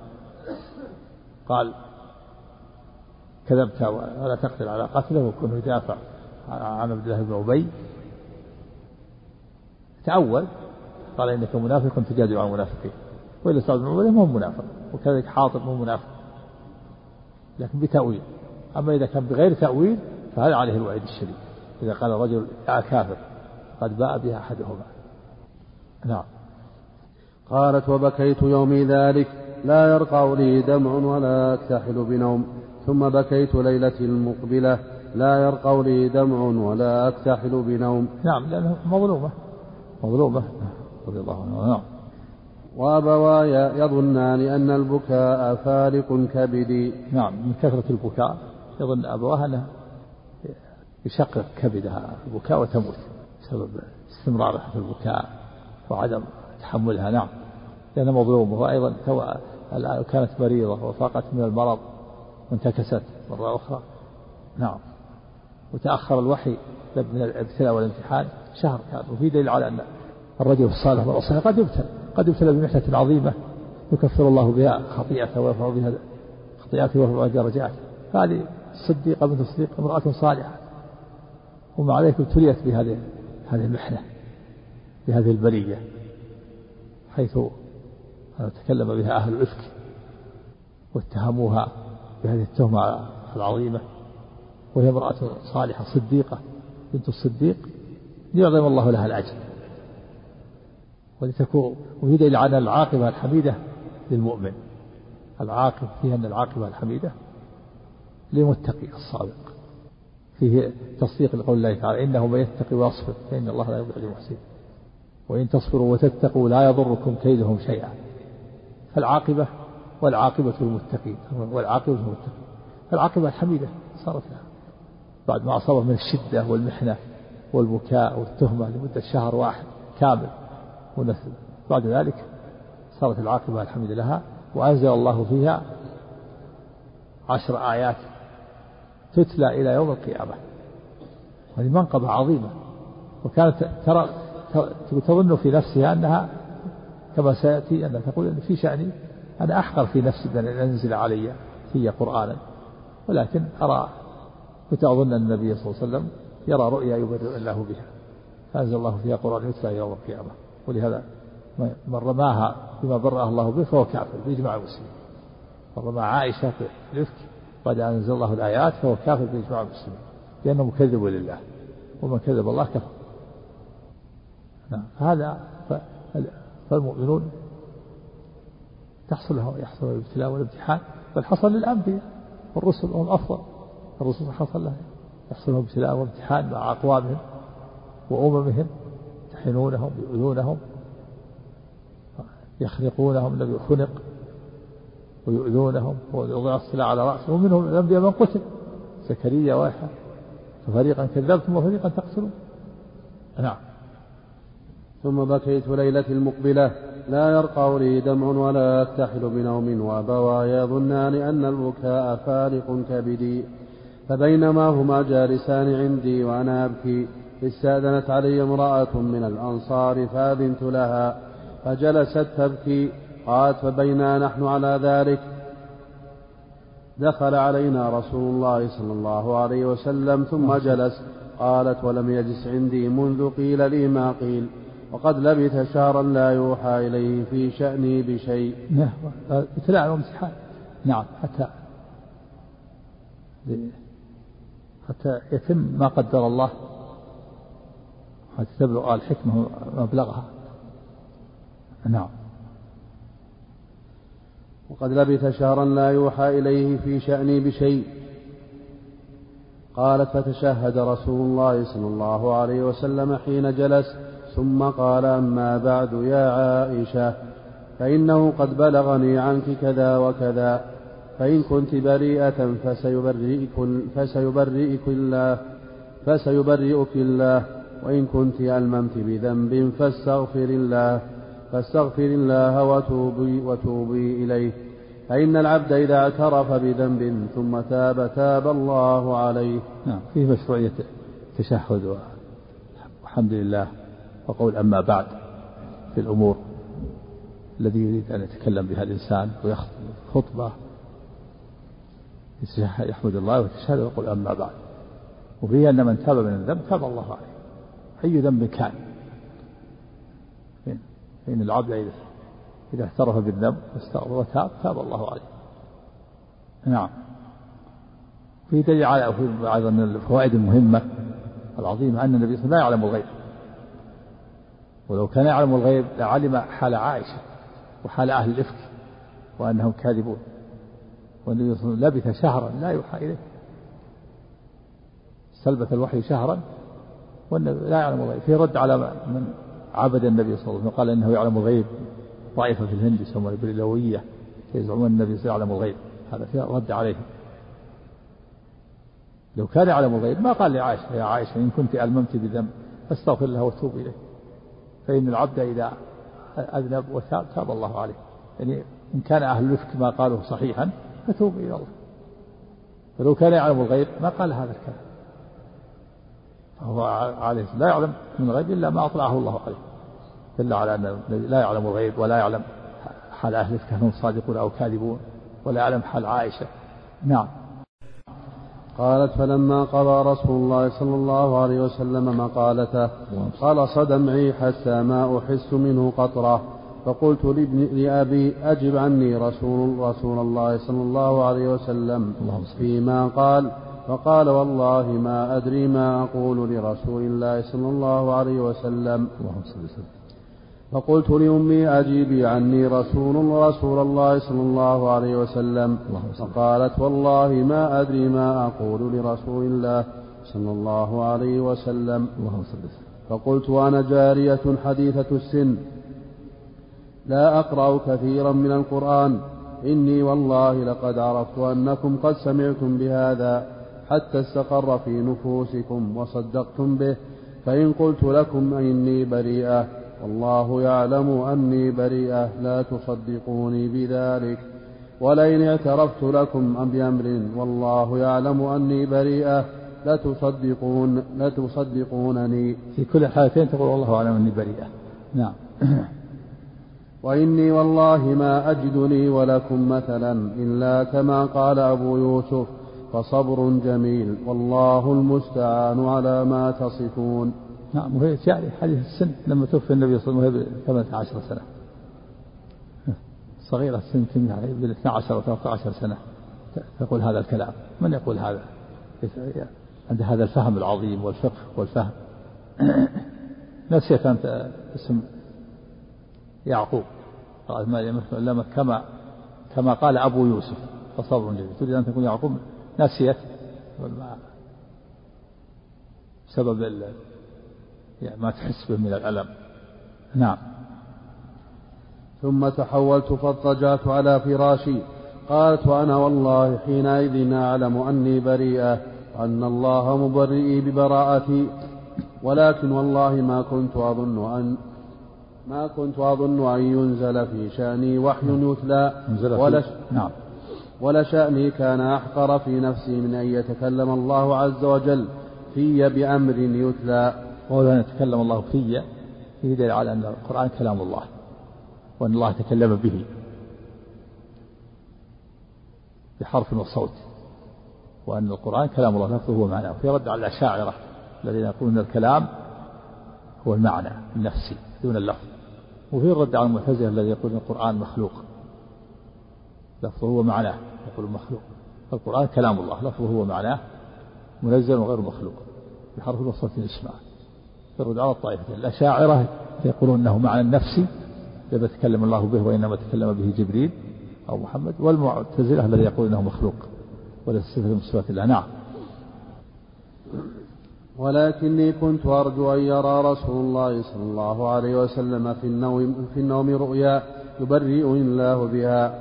قال كذبت ولا تقدر على قتله وكن يدافع عن عبد الله بن أبي. تأول قال إنك منافق تجادل عن المنافقين. وإلا سعد بن عبادة ما هو منافق وكذلك حاطب مو منافق. لكن بتأويل. أما إذا كان بغير تأويل فهذا عليه الوعيد الشديد. إذا قال الرجل يا كافر قد باء بها أحدهما. نعم. قالت وبكيت يومي ذلك لا يرقع لي دمع ولا أكتحل بنوم. ثم بكيت ليلتي المقبلة لا يرقع لي دمع ولا أكتحل بنوم. نعم لأنه مظلومة. مظلومة. رضي الله عنه. نعم. وأبواي يظنان أن البكاء فارق كبدي. نعم من كثرة البكاء. يظن أبواه أنه يشقق كبدها البكاء وتموت. بسبب استمرارها في البكاء وعدم تحملها نعم. لأنها مظلومة وأيضا كانت مريضة وفاقت من المرض وانتكست مرة أخرى. نعم. وتأخر الوحي من الابتلاء والامتحان شهر كان وفي دليل على أن الرجل الصالح والصالح قد يبتلى قد يبتلى بمحنة عظيمة يكفر الله بها خطيئته ويرفع بها خطيئته ويرفع بها درجاته. هذه الصديقة بنت الصديق امرأة صالحة. ومع ذلك ابتليت بهذه هذه المحنة بهذه البرية حيث تكلم بها أهل الإفك واتهموها بهذه التهمة العظيمة. وهي امرأة صالحة صديقة بنت الصديق ليعظم الله لها الأجر. ولتكون وهي على العاقبة الحميدة للمؤمن. العاقبة فيها أن العاقبة الحميدة للمتقي الصادق. فيه تصديق لقول الله تعالى إنه من يتقي ويصبر فإن الله لا يضيع المحسنين. وإن تصبروا وتتقوا لا يضركم كيدهم شيئا. فالعاقبة والعاقبة للمتقين والعاقبة للمتقين العاقبة الحميدة صارت لها. بعد ما أصابه من الشدة والمحنة والبكاء والتهمة لمدة شهر واحد كامل ونسل بعد ذلك صارت العاقبة الحميدة لها وأنزل الله فيها عشر آيات تتلى إلى يوم القيامة. هذه منقبة عظيمة. وكانت ترى تظن في نفسها أنها كما سيأتي أنها تقول أن في شأني أنا أحقر في نفسي بأن أنزل علي في قرآنا ولكن أرى كنت أظن أن النبي صلى الله عليه وسلم يرى رؤيا يبرئ الله بها. فأنزل الله فيها قرآن يتلى يوم القيامة. ولهذا من رماها بما برأه الله به فهو كافر بإجماع المسلمين. من رمى عائشة في الإفك بعد أن أنزل الله الآيات فهو كافر بإجماع المسلمين لأنه مكذب لله ومن كذب الله كفر. نعم هذا فالمؤمنون تحصل له يحصل الابتلاء والامتحان بل حصل للأنبياء والرسل هم أفضل. الرسل حصل له يحصل لهم ابتلاء وامتحان مع أقوامهم وأممهم يحنونهم يؤذونهم يخنقونهم النبي خنق. ويؤذونهم ويضع السلاح على رأسه ومنهم الأنبياء من قتل. زكريا ويحيى ففريقا كذبتم وفريقا تقتلون. نعم. ثم بكيت ليلة المقبلة. لا يرقى لي دمع ولا أكتحل بنوم وأبواي يظنان أن البكاء فارق كبدي. فبينما هما جالسان عندي وأنا أبكي استأذنت علي امرأة من الأنصار فأذنت لها فجلست تبكي. قالت فبينا نحن على ذلك. دخل علينا رسول الله صلى الله عليه وسلم ثم جلس قالت ولم يجلس عندي منذ قيل لي ما قيل وقد لبث شهرا لا يوحى إليه في شأني بشيء. نعم وامتحان نعم حتى حتى يتم ما قدر الله. حتى تبلغ الحكمة مبلغها نعم. وقد لبث شهرا لا يوحى إليه في شأني بشيء. قالت فتشهد رسول الله صلى الله عليه وسلم حين جلس ثم قال أما بعد يا عائشة فإنه قد بلغني عنك كذا وكذا فإن كنت بريئة فسيبرئك, فسيبرئك الله فسيبرئك الله وإن كنت ألممت بذنب فاستغفر الله. فاستغفر الله وتوبي, وتوبي إليه. فإن العبد إذا اعترف بذنب ثم تاب تاب الله عليه. نعم فيه مشروعية التشهد والحمد لله. وقول أما بعد في الأمور الذي يريد أن يتكلم بها الإنسان ويخطب خطبة يحمد الله ويتشهد ويقول أما بعد. وفيه أن من تاب من الذنب تاب الله عليه. أي ذنب كان؟ فإن العبد إذا إذا اعترف بالذنب واستغفر وتاب تاب الله عليه. نعم. في دليل على أيضا من الفوائد المهمة العظيمة أن النبي صلى الله عليه وسلم لا يعلم الغيب. ولو كان يعلم الغيب لعلم حال عائشة وحال أهل الإفك وأنهم كاذبون. والنبي صلى الله عليه وسلم لبث شهرا لا يوحى إليه. سلبة الوحي شهرا والنبي لا يعلم الغيب. في رد على من عبد النبي صلى الله عليه وسلم قال إنه يعلم الغيب. طائفه في الهند يسمون البريلويه يزعمون النبي صلى الله عليه وسلم يعلم الغيب. هذا في رد عليهم لو كان يعلم الغيب ما قال لعائشة يا عائشة إن كنت ألممت بذنب فاستغفر له وتوب إليه. فإن العبد إذا أذنب وتاب تاب الله عليه. يعني إن كان أهل الرفق ما قالوا صحيحا فتوب إلى الله. ولو كان يعلم الغيب ما قال هذا الكلام. فهو عليه لا يعلم من الغيب إلا ما أطلعه الله عليه. دل على أن لا يعلم الغيب ولا يعلم حال أهل هم صادقون أو كاذبون ولا يعلم حال عائشة. نعم. قالت فلما قضى رسول الله صلى الله عليه وسلم مقالته خلص دمعي حتى ما أحس منه قطرة. فقلت لابن لأبي أجب عني رسول رسول الله صلى الله عليه وسلم فيما قال. فقال والله ما أدري ما أقول لرسول الله صلى الله عليه وسلم. فقلت لأمي أجيبي عني رسول رسول الله صلى الله عليه وسلم. فقالت والله ما أدري ما أقول لرسول الله صلى الله عليه وسلم. فقلت أنا جارية حديثة السن. لا أقرأ كثيرا من القرآن. إني والله لقد عرفت أنكم قد سمعتم بهذا حتى استقر في نفوسكم وصدقتم به. فإن قلت لكم إني بريئة. والله يعلم أني بريئة لا تصدقوني بذلك. ولئن اعترفت لكم بأمر والله يعلم أني بريئة لتصدقون لتصدقونني في كل الحالتين تقول والله أعلم أني بريئة. نعم. وإني والله ما أجد لي ولكم مثلا إلا كما قال أبو يوسف فصبر جميل والله المستعان على ما تصفون. نعم وهي يعني حديث السن لما توفي النبي صلى الله عليه وسلم وهي 18 سنة. صغيرة السن يعني بال 12 أو 13 سنة. تقول هذا الكلام. من يقول هذا؟ عند هذا الفهم العظيم والفقه والفهم. نسيت أنت اسم يعقوب. لما كما كما قال أبو يوسف. فصبر جميل تريد أن تكون يعقوب؟ نسيت. بسبب يعني ما تحس به من الألم. نعم. ثم تحولت فاضطجعت على فراشي. قالت وأنا والله حينئذ أعلم أني بريئة وأن الله مبرئي ببراءتي. ولكن والله ما كنت أظن أن ما كنت أظن أن ينزل في شأني وحي يتلى. ولا نعم. ولشأني كان أحقر في نفسي من أن يتكلم الله عز وجل في بأمر يتلى. قول أن يتكلم الله في فيه دليل على أن القرآن كلام الله وأن الله تكلم به بحرف وصوت وأن القرآن كلام الله لفظه ومعناه في رد على الأشاعرة الذين يقولون الكلام هو المعنى النفسي دون اللفظ وفي الرد على المعتزلة الذي يقول القرآن مخلوق لفظه ومعناه يقول مخلوق القرآن كلام الله لفظه ومعناه منزل وغير مخلوق بحرف وصوت يسمع. في الرد على الطائفة. الأشاعرة يقولون أنه معنى النفسي الذي يتكلم الله به وإنما تكلم به جبريل أو محمد والمعتزلة الذي يقول أنه مخلوق وليس صفة من صفات الله. نعم. ولكني كنت أرجو أن يرى رسول الله صلى الله عليه وسلم في النوم, في النوم رؤيا يبرئني الله بها.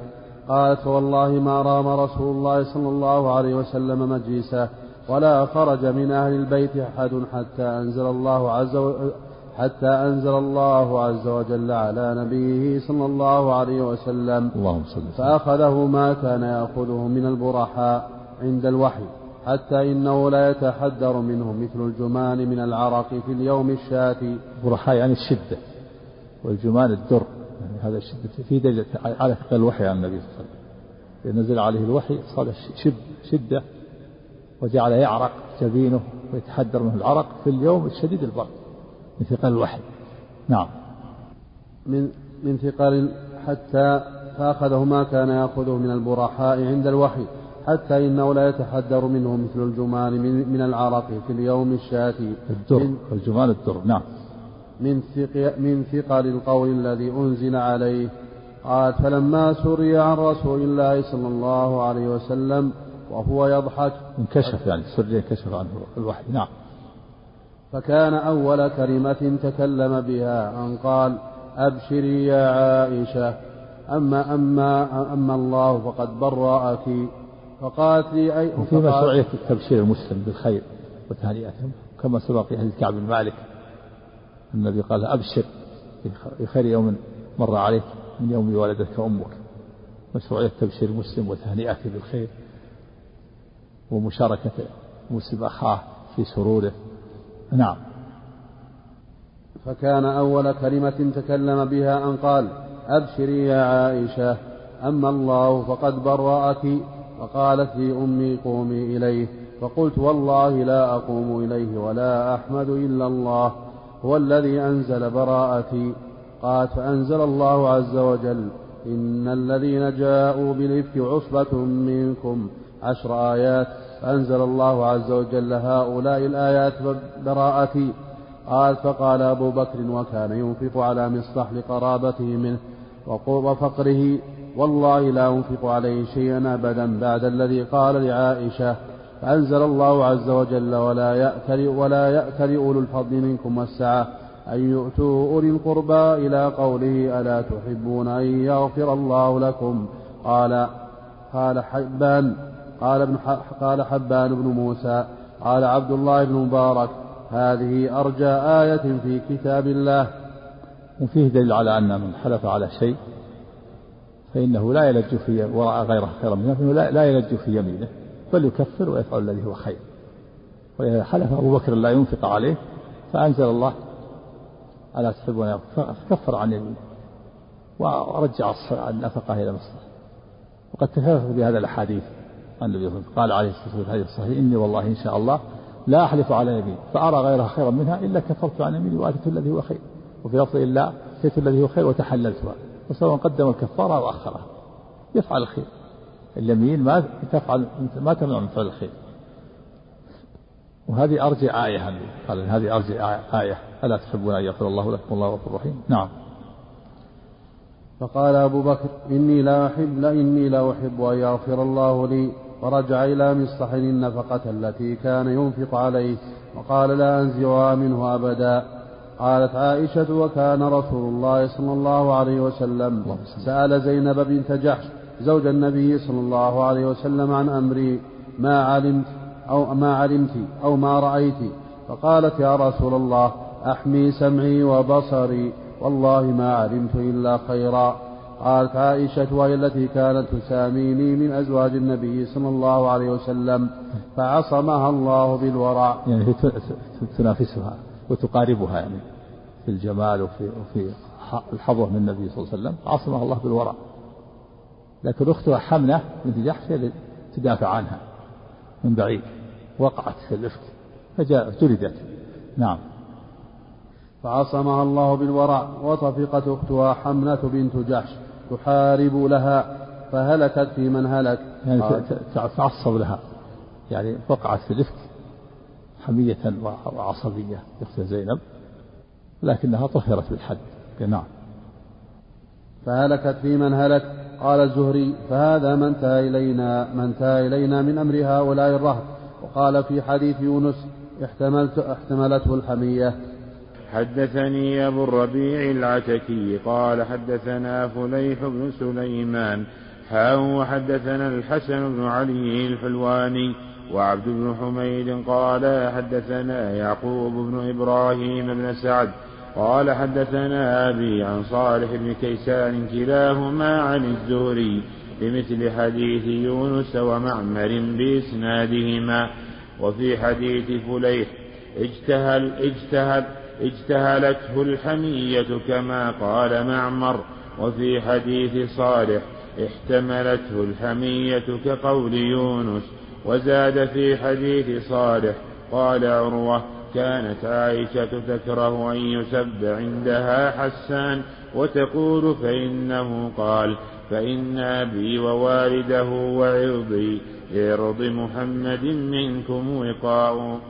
قالت فوالله ما رام رسول الله صلى الله عليه وسلم مجلسا ولا خرج من أهل البيت أحد حتى أنزل الله عز وجل حتى أنزل الله عز وجل على نبيه صلى الله عليه وسلم. اللهم صل فأخذه ما كان يأخذه من البرحاء عند الوحي حتى إنه لا يتحدر منه مثل الجمان من العرق في اليوم الشاتي برحاء يعني الشدة والجمان الدر. يعني هذا الشدة في دليل على الوحي عن النبي صلى الله عليه وسلم. نزل عليه الوحي صار شدة وجعل يعرق جبينه ويتحدر منه العرق في اليوم الشديد البرد من ثقل الوحي. نعم. من من ثقل حتى فأخذه ما كان يأخذه من البرحاء عند الوحي حتى إنه لا يتحدر منه مثل الجمان من, من العرق في اليوم الشاتي. الدر الجمان الدر نعم. من ثق من ثقل القول الذي أنزل عليه. قال فلما سري عن رسول الله صلى الله عليه وسلم وهو يضحك انكشف يعني سري انكشف عنه الوحي. نعم. فكان أول كلمة تكلم بها أن قال أبشري يا عائشة أما أما أما الله فقد برأك. فقالت لي أي وفي مشروعية تبشير المسلم بالخير وتهنئتهم كما سبق في حديث كعب بن مالك. النبي قال أبشر بخير يوم مر عليك من يوم ولدتك أمك مشروعية تبشير المسلم وتهنئته بالخير ومشاركة مسلم أخاه في سروره. نعم. فكان أول كلمة تكلم بها أن قال أبشري يا عائشة أما الله فقد برأك. فقالت لي أمي قومي إليه. فقلت والله لا أقوم إليه ولا أحمد إلا الله هو الذي أنزل براءتي. قالت فأنزل الله عز وجل إن الذين جاءوا بالإفك عصبة منكم. عشر آيات فأنزل الله عز وجل هؤلاء الآيات براءتي قال فقال أبو بكر وكان ينفق على مصطح لقرابته منه وفقره والله لا أنفق عليه شيئا أبدا بعد الذي قال لعائشة فأنزل الله عز وجل ولا يأتل ولا يأتل أولو الفضل منكم والسعة أن يؤتوا أولي القربى. إلى قوله ألا تحبون أن يغفر الله لكم؟ قال قال حبان قال ابن قال حبان بن موسى قال عبد الله بن مبارك هذه أرجى آية في كتاب الله. وفيه دليل على أن من حلف على شيء فإنه لا يلج في ورأى غيره خيرا منه فإنه لا يلج في يمينه بل يكفر ويفعل الذي هو خير. وإذا حلف أبو بكر لا ينفق عليه فأنزل الله ألا تحبون فكفر عن يمينه ورجع النفقة إلى مصلحة وقد تكلف بهذا الأحاديث. النبي صلى الله قال عليه الصلاة والسلام الحديث الصحيح إني والله إن شاء الله لا أحلف على يمين فأرى غيرها خيرا منها إلا كفرت عن يميني وآتيت الذي هو خير وفي لفظ إلا أتيت الذي هو خير وتحللتها وسواء قدم الكفارة أو أخرها يفعل الخير. اليمين ما تفعل ما تمنع من فعل الخير. وهذه أرجع آية قال هذه أرجع آية ألا تحبون أن يغفر الله لكم والله غفور رحيم؟ نعم. فقال أبو بكر إني لا أحب لا إني لا أحب أن يغفر الله لي فرجع إلى مصطح النفقة التي كان ينفق عليه وقال لا أنزعها منه أبدا. قالت عائشة وكان رسول الله صلى الله عليه وسلم. سأل زينب بنت جحش زوج النبي صلى الله عليه وسلم عن أمري ما علمت أو ما علمت أو ما رأيت؟ فقالت يا رسول الله أحمي سمعي وبصري والله ما علمت إلا خيرا. قالت عائشة وهي التي كانت تساميني من أزواج النبي صلى الله عليه وسلم فعصمها الله بالورع. يعني هي تنافسها وتقاربها يعني في الجمال وفي, وفي الحظوة من النبي صلى الله عليه وسلم عصمها الله بالورع. لكن أختها حمنة بنت جحش تدافع عنها من بعيد وقعت في الإفك فجاء جلدت نعم. فعصمها الله بالورع وطفقت أختها حمنة بنت جحش. تحارب لها فهلكت في من هلك. يعني تعصب لها. يعني وقعت في الإفك حمية وعصبية أخت زينب لكنها طهرت بالحد. نعم. فهلكت في من هلك. قال الزهري فهذا ما انتهى إلينا ما انتهى إلينا من أمر هؤلاء الرهط. وقال في حديث يونس احتملت احتملته الحمية. حدثني أبو الربيع العتكي قال حدثنا فليح بن سليمان حاء وحدثنا الحسن بن علي الحلواني وعبد بن حميد قال حدثنا يعقوب بن إبراهيم بن سعد قال حدثنا أبي عن صالح بن كيسان كلاهما عن الزهري بمثل حديث يونس ومعمر بإسنادهما وفي حديث فليح اجتهل اجتهل اجتهلته الحمية كما قال معمر وفي حديث صالح احتملته الحمية كقول يونس وزاد في حديث صالح قال عروة كانت عائشة تكره أن يسب عندها حسان وتقول فإنه قال فإن أبي ووالده وعرضي لعرض محمد منكم وقاء.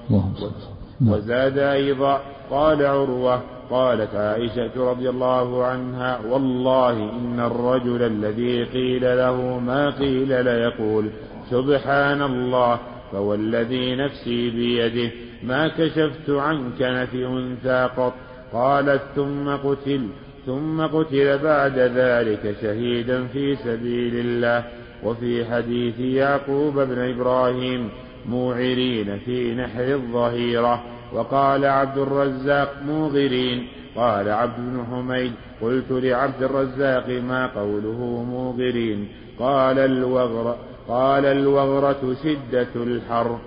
وزاد أيضا قال عروة قالت عائشة رضي الله عنها والله إن الرجل الذي قيل له ما قيل ليقول سبحان الله فوالذي نفسي بيده ما كشفت عن كنف أنثى قط قالت ثم قتل ثم قتل بعد ذلك شهيدا في سبيل الله وفي حديث يعقوب بن إبراهيم موعرين في نحر الظهيرة وقال عبد الرزاق موغرين. قال عبد بن حميد قلت لعبد الرزاق ما قوله موغرين؟ قال الوغر قال الوغرة شدة الحر.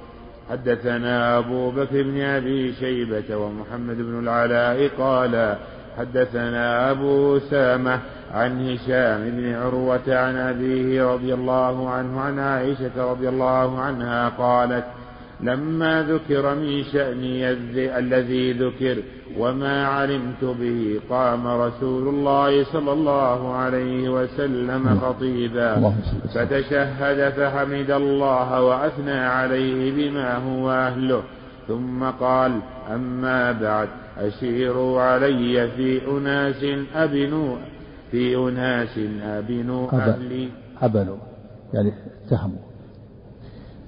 حدثنا أبو بكر بن أبي شيبة ومحمد بن العلاء قال حدثنا أبو أسامة عن هشام بن عروة عن أبيه رضي الله عنه عن عائشة رضي الله عنها قالت لما ذكر من شأني الذي ذكر وما علمت به قام رسول الله صلى الله عليه وسلم خطيبا. فتشهد فحمد الله وأثنى عليه بما هو أهله. ثم قال أما بعد أشيروا علي في أناس أبنوا في أناس أبنوا أهلي. أبنوا يعني اتهموا.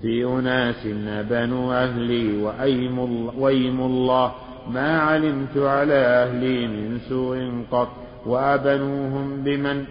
في أناس بنو أهلي وأيم الله, ما علمت على أهلي من سوء قط وأبنوهم بمن؟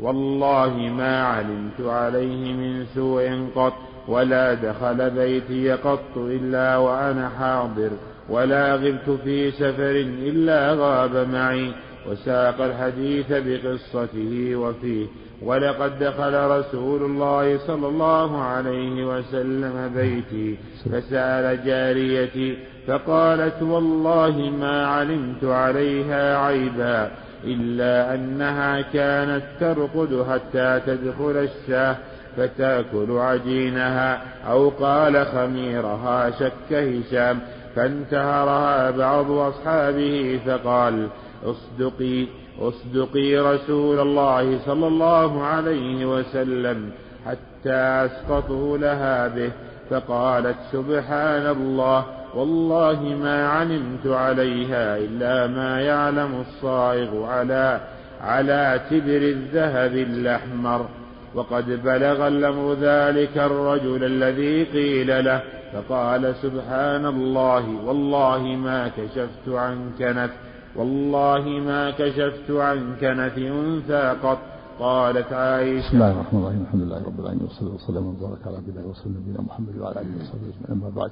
والله ما علمت عليه من سوء قط ولا دخل بيتي قط إلا وأنا حاضر ولا غبت في سفر إلا غاب معي وساق الحديث بقصته وفيه. ولقد دخل رسول الله صلى الله عليه وسلم بيتي فسأل جاريتي فقالت والله ما علمت عليها عيبا إلا أنها كانت ترقد حتى تدخل الشاة فتأكل عجينها أو قال خميرها شك هشام فانتهرها بعض أصحابه فقال أصدقي أصدقي رسول الله صلى الله عليه وسلم حتى اسقطوا لها به فقالت سبحان الله والله ما علمت عليها إلا ما يعلم الصائغ على على تبر الذهب الأحمر. وقد بلغ الأمر ذلك الرجل الذي قيل له فقال سبحان الله والله ما كشفت عنك نفس والله ما كشفت عن كنف أنثى قط قالت عائشة. بسم الله الرحمن الرحيم. الحمد لله رب العالمين والصلاة والسلام وبارك على عبد الله ورسوله نبينا محمد وعلى آله وصحبه أجمعين أما بعد.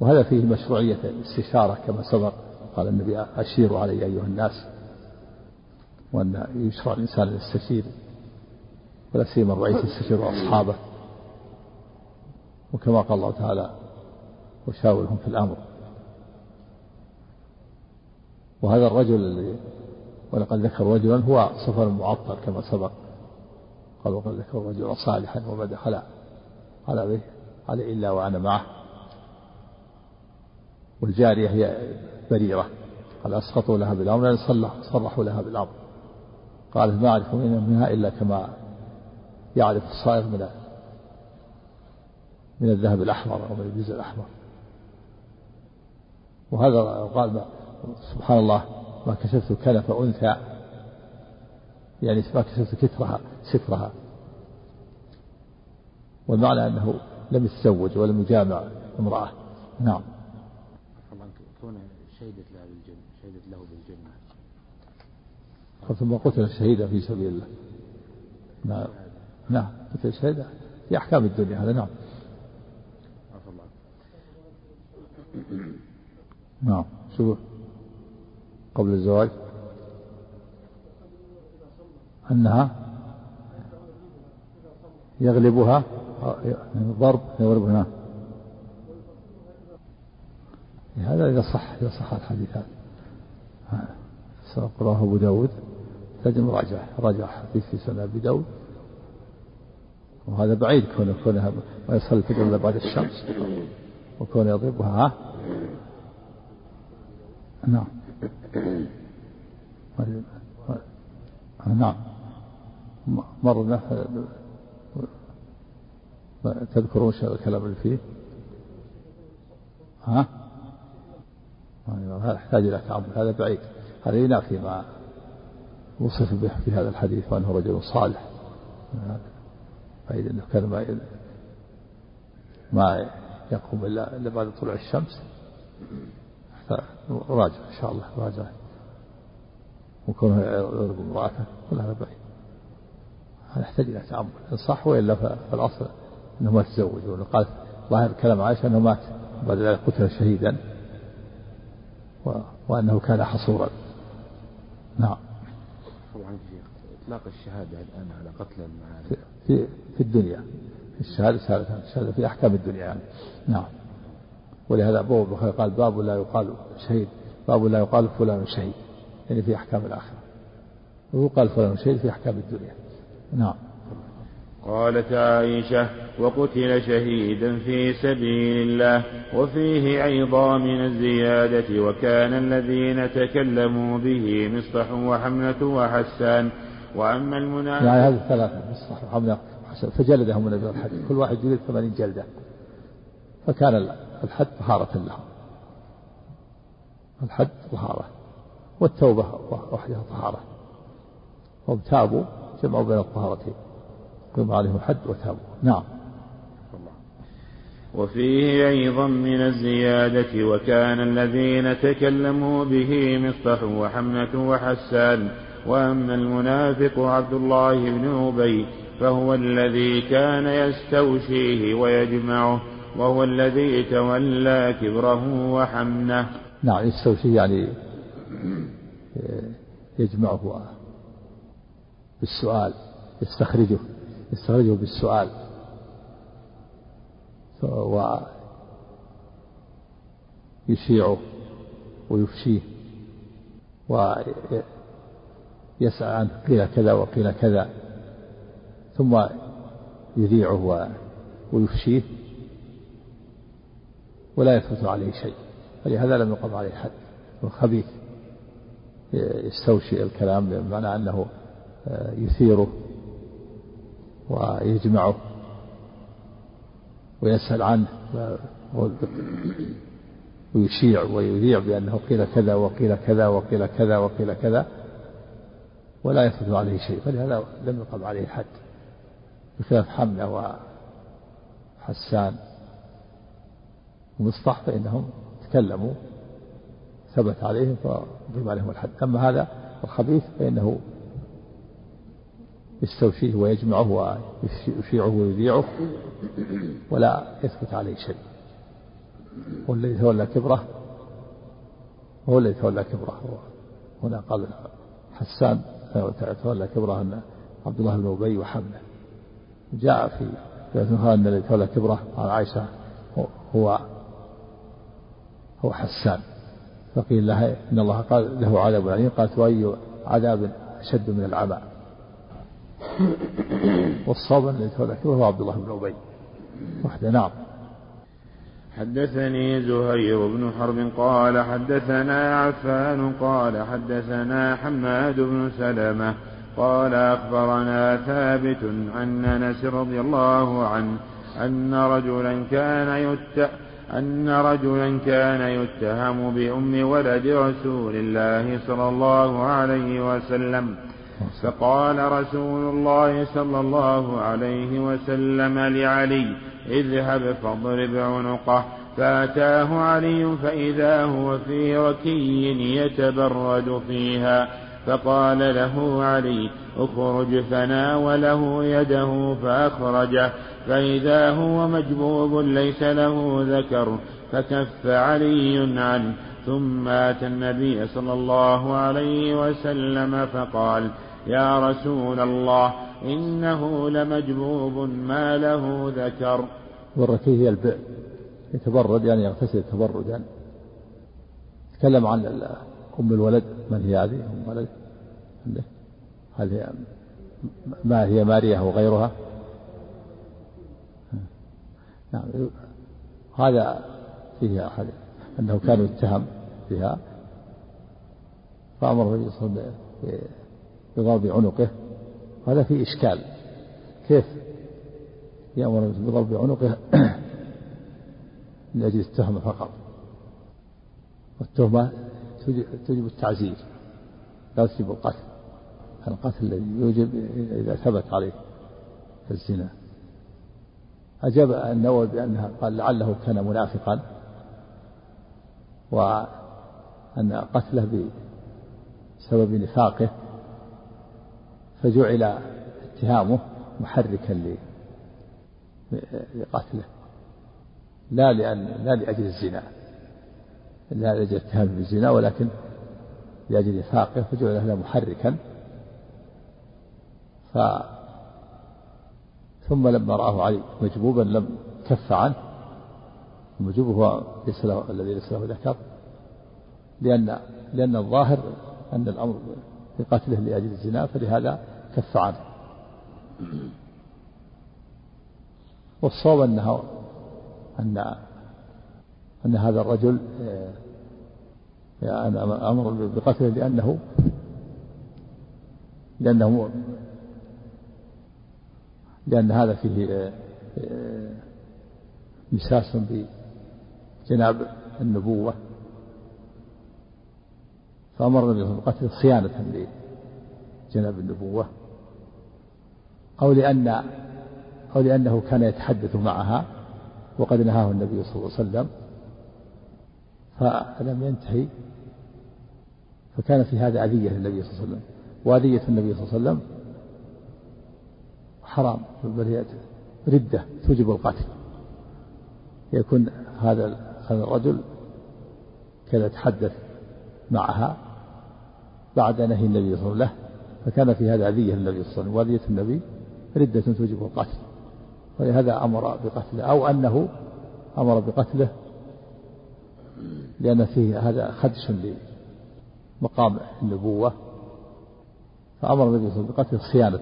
وهذا فيه مشروعية الاستشارة كما سبق. قال النبي أشيروا علي أيها الناس. وأن يشرع الإنسان أن يستشير. ولا سيما الرئيس يستشير أصحابه. وكما قال الله تعالى وشاورهم في الأمر. وهذا الرجل الذي ولقد ذكر رجلا هو صفر معطل كما سبق. قال وقد ذكر رجلا صالحا وما دخل على به عليه إلا وأنا معه. والجارية هي بريرة. قال أسقطوا لها بالأمر يعني صرحوا لها بالأمر. قالت ما أعرف منها إلا كما يعرف الصائغ من من الذهب الأحمر أو من الجزء الأحمر. وهذا قال سبحان الله ما كشفت كنف أنثى. يعني ما كشفت كترها سترها. والمعنى أنه لم يتزوج ولم يجامع امرأة. نعم. كون شهدت له بالجنة شهدت له بالجنة. ثم قتل شهيدا في سبيل الله. نعم نعم قتل شهيدا في أحكام الدنيا هذا نعم. نعم شو قبل الزواج أنها يغلبها ضرب يغلبها نعم هذا إذا صح إذا صح الحديث هذا. رواه أبو داود. تجد مراجعة راجع حديث في سنة أبي داود. وهذا بعيد كونه كونها ما يصلي الفجر إلا بعد الشمس. وكون يضربها. ها نعم. نعم. مرنا تذكرون الكلام اللي فيه؟ ها؟ هذا يحتاج إلى تعمل هذا بعيد. هذا ينافي ما وصف به في هذا الحديث وأنه رجل صالح. بعيد أنه كان ما ما يقوم إلا بعد طلوع الشمس. راجع إن شاء الله راجع. وكونه يضرب امرأته كل هذا بعيد. هذا يحتاج إلى تأمل إن صح وإلا فالأصل أنه ما تزوج وقال ظاهر كلام عائشة أنه مات بعد ذلك قتل شهيدا وأنه كان حصورا. نعم. طبعا في إطلاق الشهادة الآن على قتل في, في, في الدنيا. الشهادة الشهادة في أحكام الدنيا يعني. نعم. ولهذا أبو بكر قال باب لا يقال شهيد باب لا يقال فلان شهيد يعني في أحكام الآخرة. ويقال فلان شهيد في أحكام الدنيا. نعم. قالت عائشة وقتل شهيدا في سبيل الله وفيه أيضا من الزيادة وكان الذين تكلموا به مصطح وحملة وحسان. وأما المنافق يعني هذه الثلاثة مصطح وحملة وحسان فجلدهم النبي الحد كل واحد جلد ثمانين جلدة. فكان الحد طهارة لهم الحد طهارة. والتوبة وحدها طهارة. هم تابوا جمعوا بين الطهارتين. قم عليهم الحد وتابوا. نعم. وفيه أيضا من الزيادة وكان الذين تكلموا به مصطح وحمنة وحسان. وأما المنافق عبد الله بن أبي فهو الذي كان يستوشيه ويجمعه. وهو الذي تولى كبره وحمنه نعم يستوشيه يعني يجمعه بالسؤال يستخرجه يستخرجه بالسؤال. ويشيعه ويفشيه ويسأل عنه قيل كذا وقيل كذا ثم يذيعه ويفشيه. ولا يثبت عليه شيء. فلهذا لم يقم عليه حد. خبيث يستوشي الكلام بمعنى أنه يثيره ويجمعه ويسأل عنه ويشيع ويذيع بأنه قيل كذا وقيل كذا وقيل كذا وقيل كذا ولا يثبت عليه شيء. فلهذا لم يقم عليه الحد بخلاف حملة وحسان ومصطح فإنهم تكلموا ثبت عليهم فقيم عليهم الحد. أما هذا الخبيث فإنه يستوفيه ويجمعه ويشيعه ويذيعه ولا يثبت عليه شيء. والذي تولى كبره هو الذي تولى كبره. هنا قال حسان تولى كبره أن عبد الله بن أبي وحملة. جاء في رواية أن الذي تولى كبره على عائشة هو هو حسان. فقيل لها إن الله قال له عذاب أليم قالت وأي عذاب أشد من العمى. والصواب الذي كبره هو عبد الله بن أبي. وحده نعم. حدثني زهير بن حرب قال حدثنا عفان قال حدثنا حماد بن سلمة قال أخبرنا ثابت عن أنس رضي الله عنه أن رجلا كان يت أن رجلا كان يتهم بأم ولد رسول الله صلى الله عليه وسلم. فقال رسول الله صلى الله عليه وسلم لعلي اذهب فاضرب عنقه. فأتاه علي فإذا هو في ركي يتبرد فيها. فقال له علي اخرج فناوله يده فأخرجه فإذا هو مجبوب ليس له ذكر فكف علي عنه. ثم أتى النبي صلى الله عليه وسلم فقال يا رسول الله إنه لمجبوب ما له ذكر. والركيه هي البئر يتبرد يعني يغتسل تبردا تكلم عن أم الولد من هي هذه؟ أم ولد هل هي ما هي ماريا وغيرها نعم. هذا فيه أحد أنه كان يتهم بها. فأمر النبي صلى الله عليه وسلم بضرب عنقه. هذا فيه إشكال. كيف يأمر بضرب عنقه؟ من أجل التهمة فقط. والتهمة توجب التعزير. لا تجب القتل. القتل الذي يوجب إذا ثبت عليه الزنا. أجاب النووي بأنها قال لعله كان منافقا وأن قتله بسبب نفاقه فجعل اتهامه محركا لقتله. لا لأن لا لأجل الزنا لا لأجل اتهام بالزنا ولكن لأجل نفاقه فجعل هذا محركا. ف ثم لما رآه علي مجبوبا لم كف عنه. المجبوب هو ليس له الذي ليس له ذكر. لأن لأن الظاهر أن الأمر بقتله لأجل الزنا فلهذا كف عنه. والصواب أنه أن أن هذا الرجل يعني أمر بقتله لأنه لأنه لأن هذا فيه مساس بجناب النبوة. فأمر النبي بقتله صيانة لجناب النبوة. أو لأن أو لأنه كان يتحدث معها وقد نهاه النبي صلى الله عليه وسلم فلم ينتهي. فكان في هذا أذية للنبي صلى الله عليه وسلم. وأذية النبي صلى الله عليه وسلم حرام. بل هي ردة توجب القتل. يكون هذا هذا الرجل كان يتحدث معها بعد نهي النبي صلى الله عليه وسلم له فكان في هذا أذية للنبي صلى الله عليه وسلم. وأذية النبي ردة توجب القتل. ولهذا أمر بقتله أو أنه أمر بقتله لأن فيه هذا خدش لمقام النبوة. فأمر النبي صلى الله عليه وسلم بقتله صيانة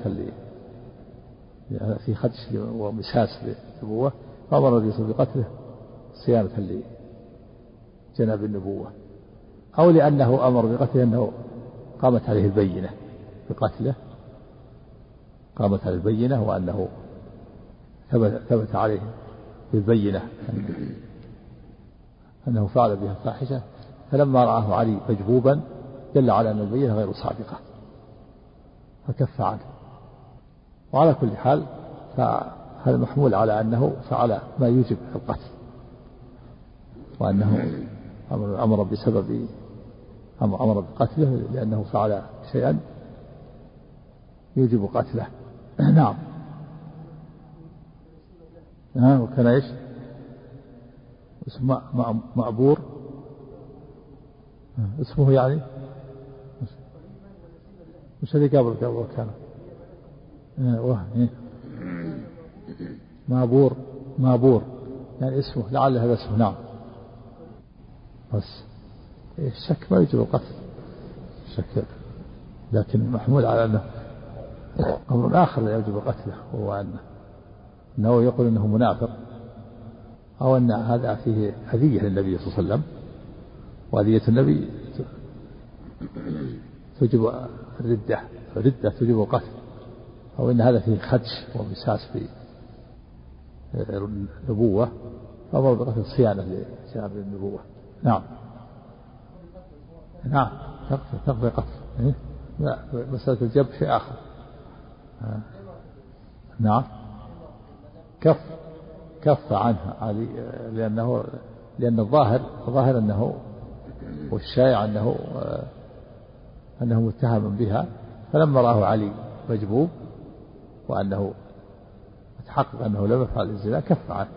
في خدش ومساس للنبوة فأمر النبي صلى الله عليه وسلم بقتله صيانة لجناب النبوة. أو لأنه أمر بقتله أنه قامت عليه البينة بقتله قامت على البينة وأنه ثبت, عليه بالبينة أنه فعل بها فاحشة فلما رآه علي مجبوبا دل على أن البينة غير صادقة فكف عنه. وعلى كل حال فهذا محمول على أنه فعل ما يوجب القتل وأنه أمر بسبب أمر بقتله لأنه فعل شيئا يوجب قتله. نعم. ها وكان إيش؟ اسمه مأبور. اسمه يعني؟ مش اللي قبل قبل كان. وه إيه. مابور مابور. يعني اسمه لعل هذا اسمه نعم. بس. الشك ما يجب القتل. شك. لكن محمول على أنه أمر آخر لا يجب قتله وهو أنه أنه يقول أنه منافق أو أن هذا فيه أذية للنبي صلى الله عليه وسلم وأذية النبي توجب الردة الردة توجب القتل. أو أن هذا فيه خدش ومساس في النبوة فأمر بقتل صيانة لشعب النبوة. نعم. نعم. تقضي قتل إيه؟ لا مسألة الجب شيء آخر. آه. نعم. كف كف عنها علي لأنه لأن الظاهر الظاهر أنه والشائع أنه أنه متهم بها. فلما رآه علي مجبوب وأنه تحقق أنه لم يفعل الزنا كف عنه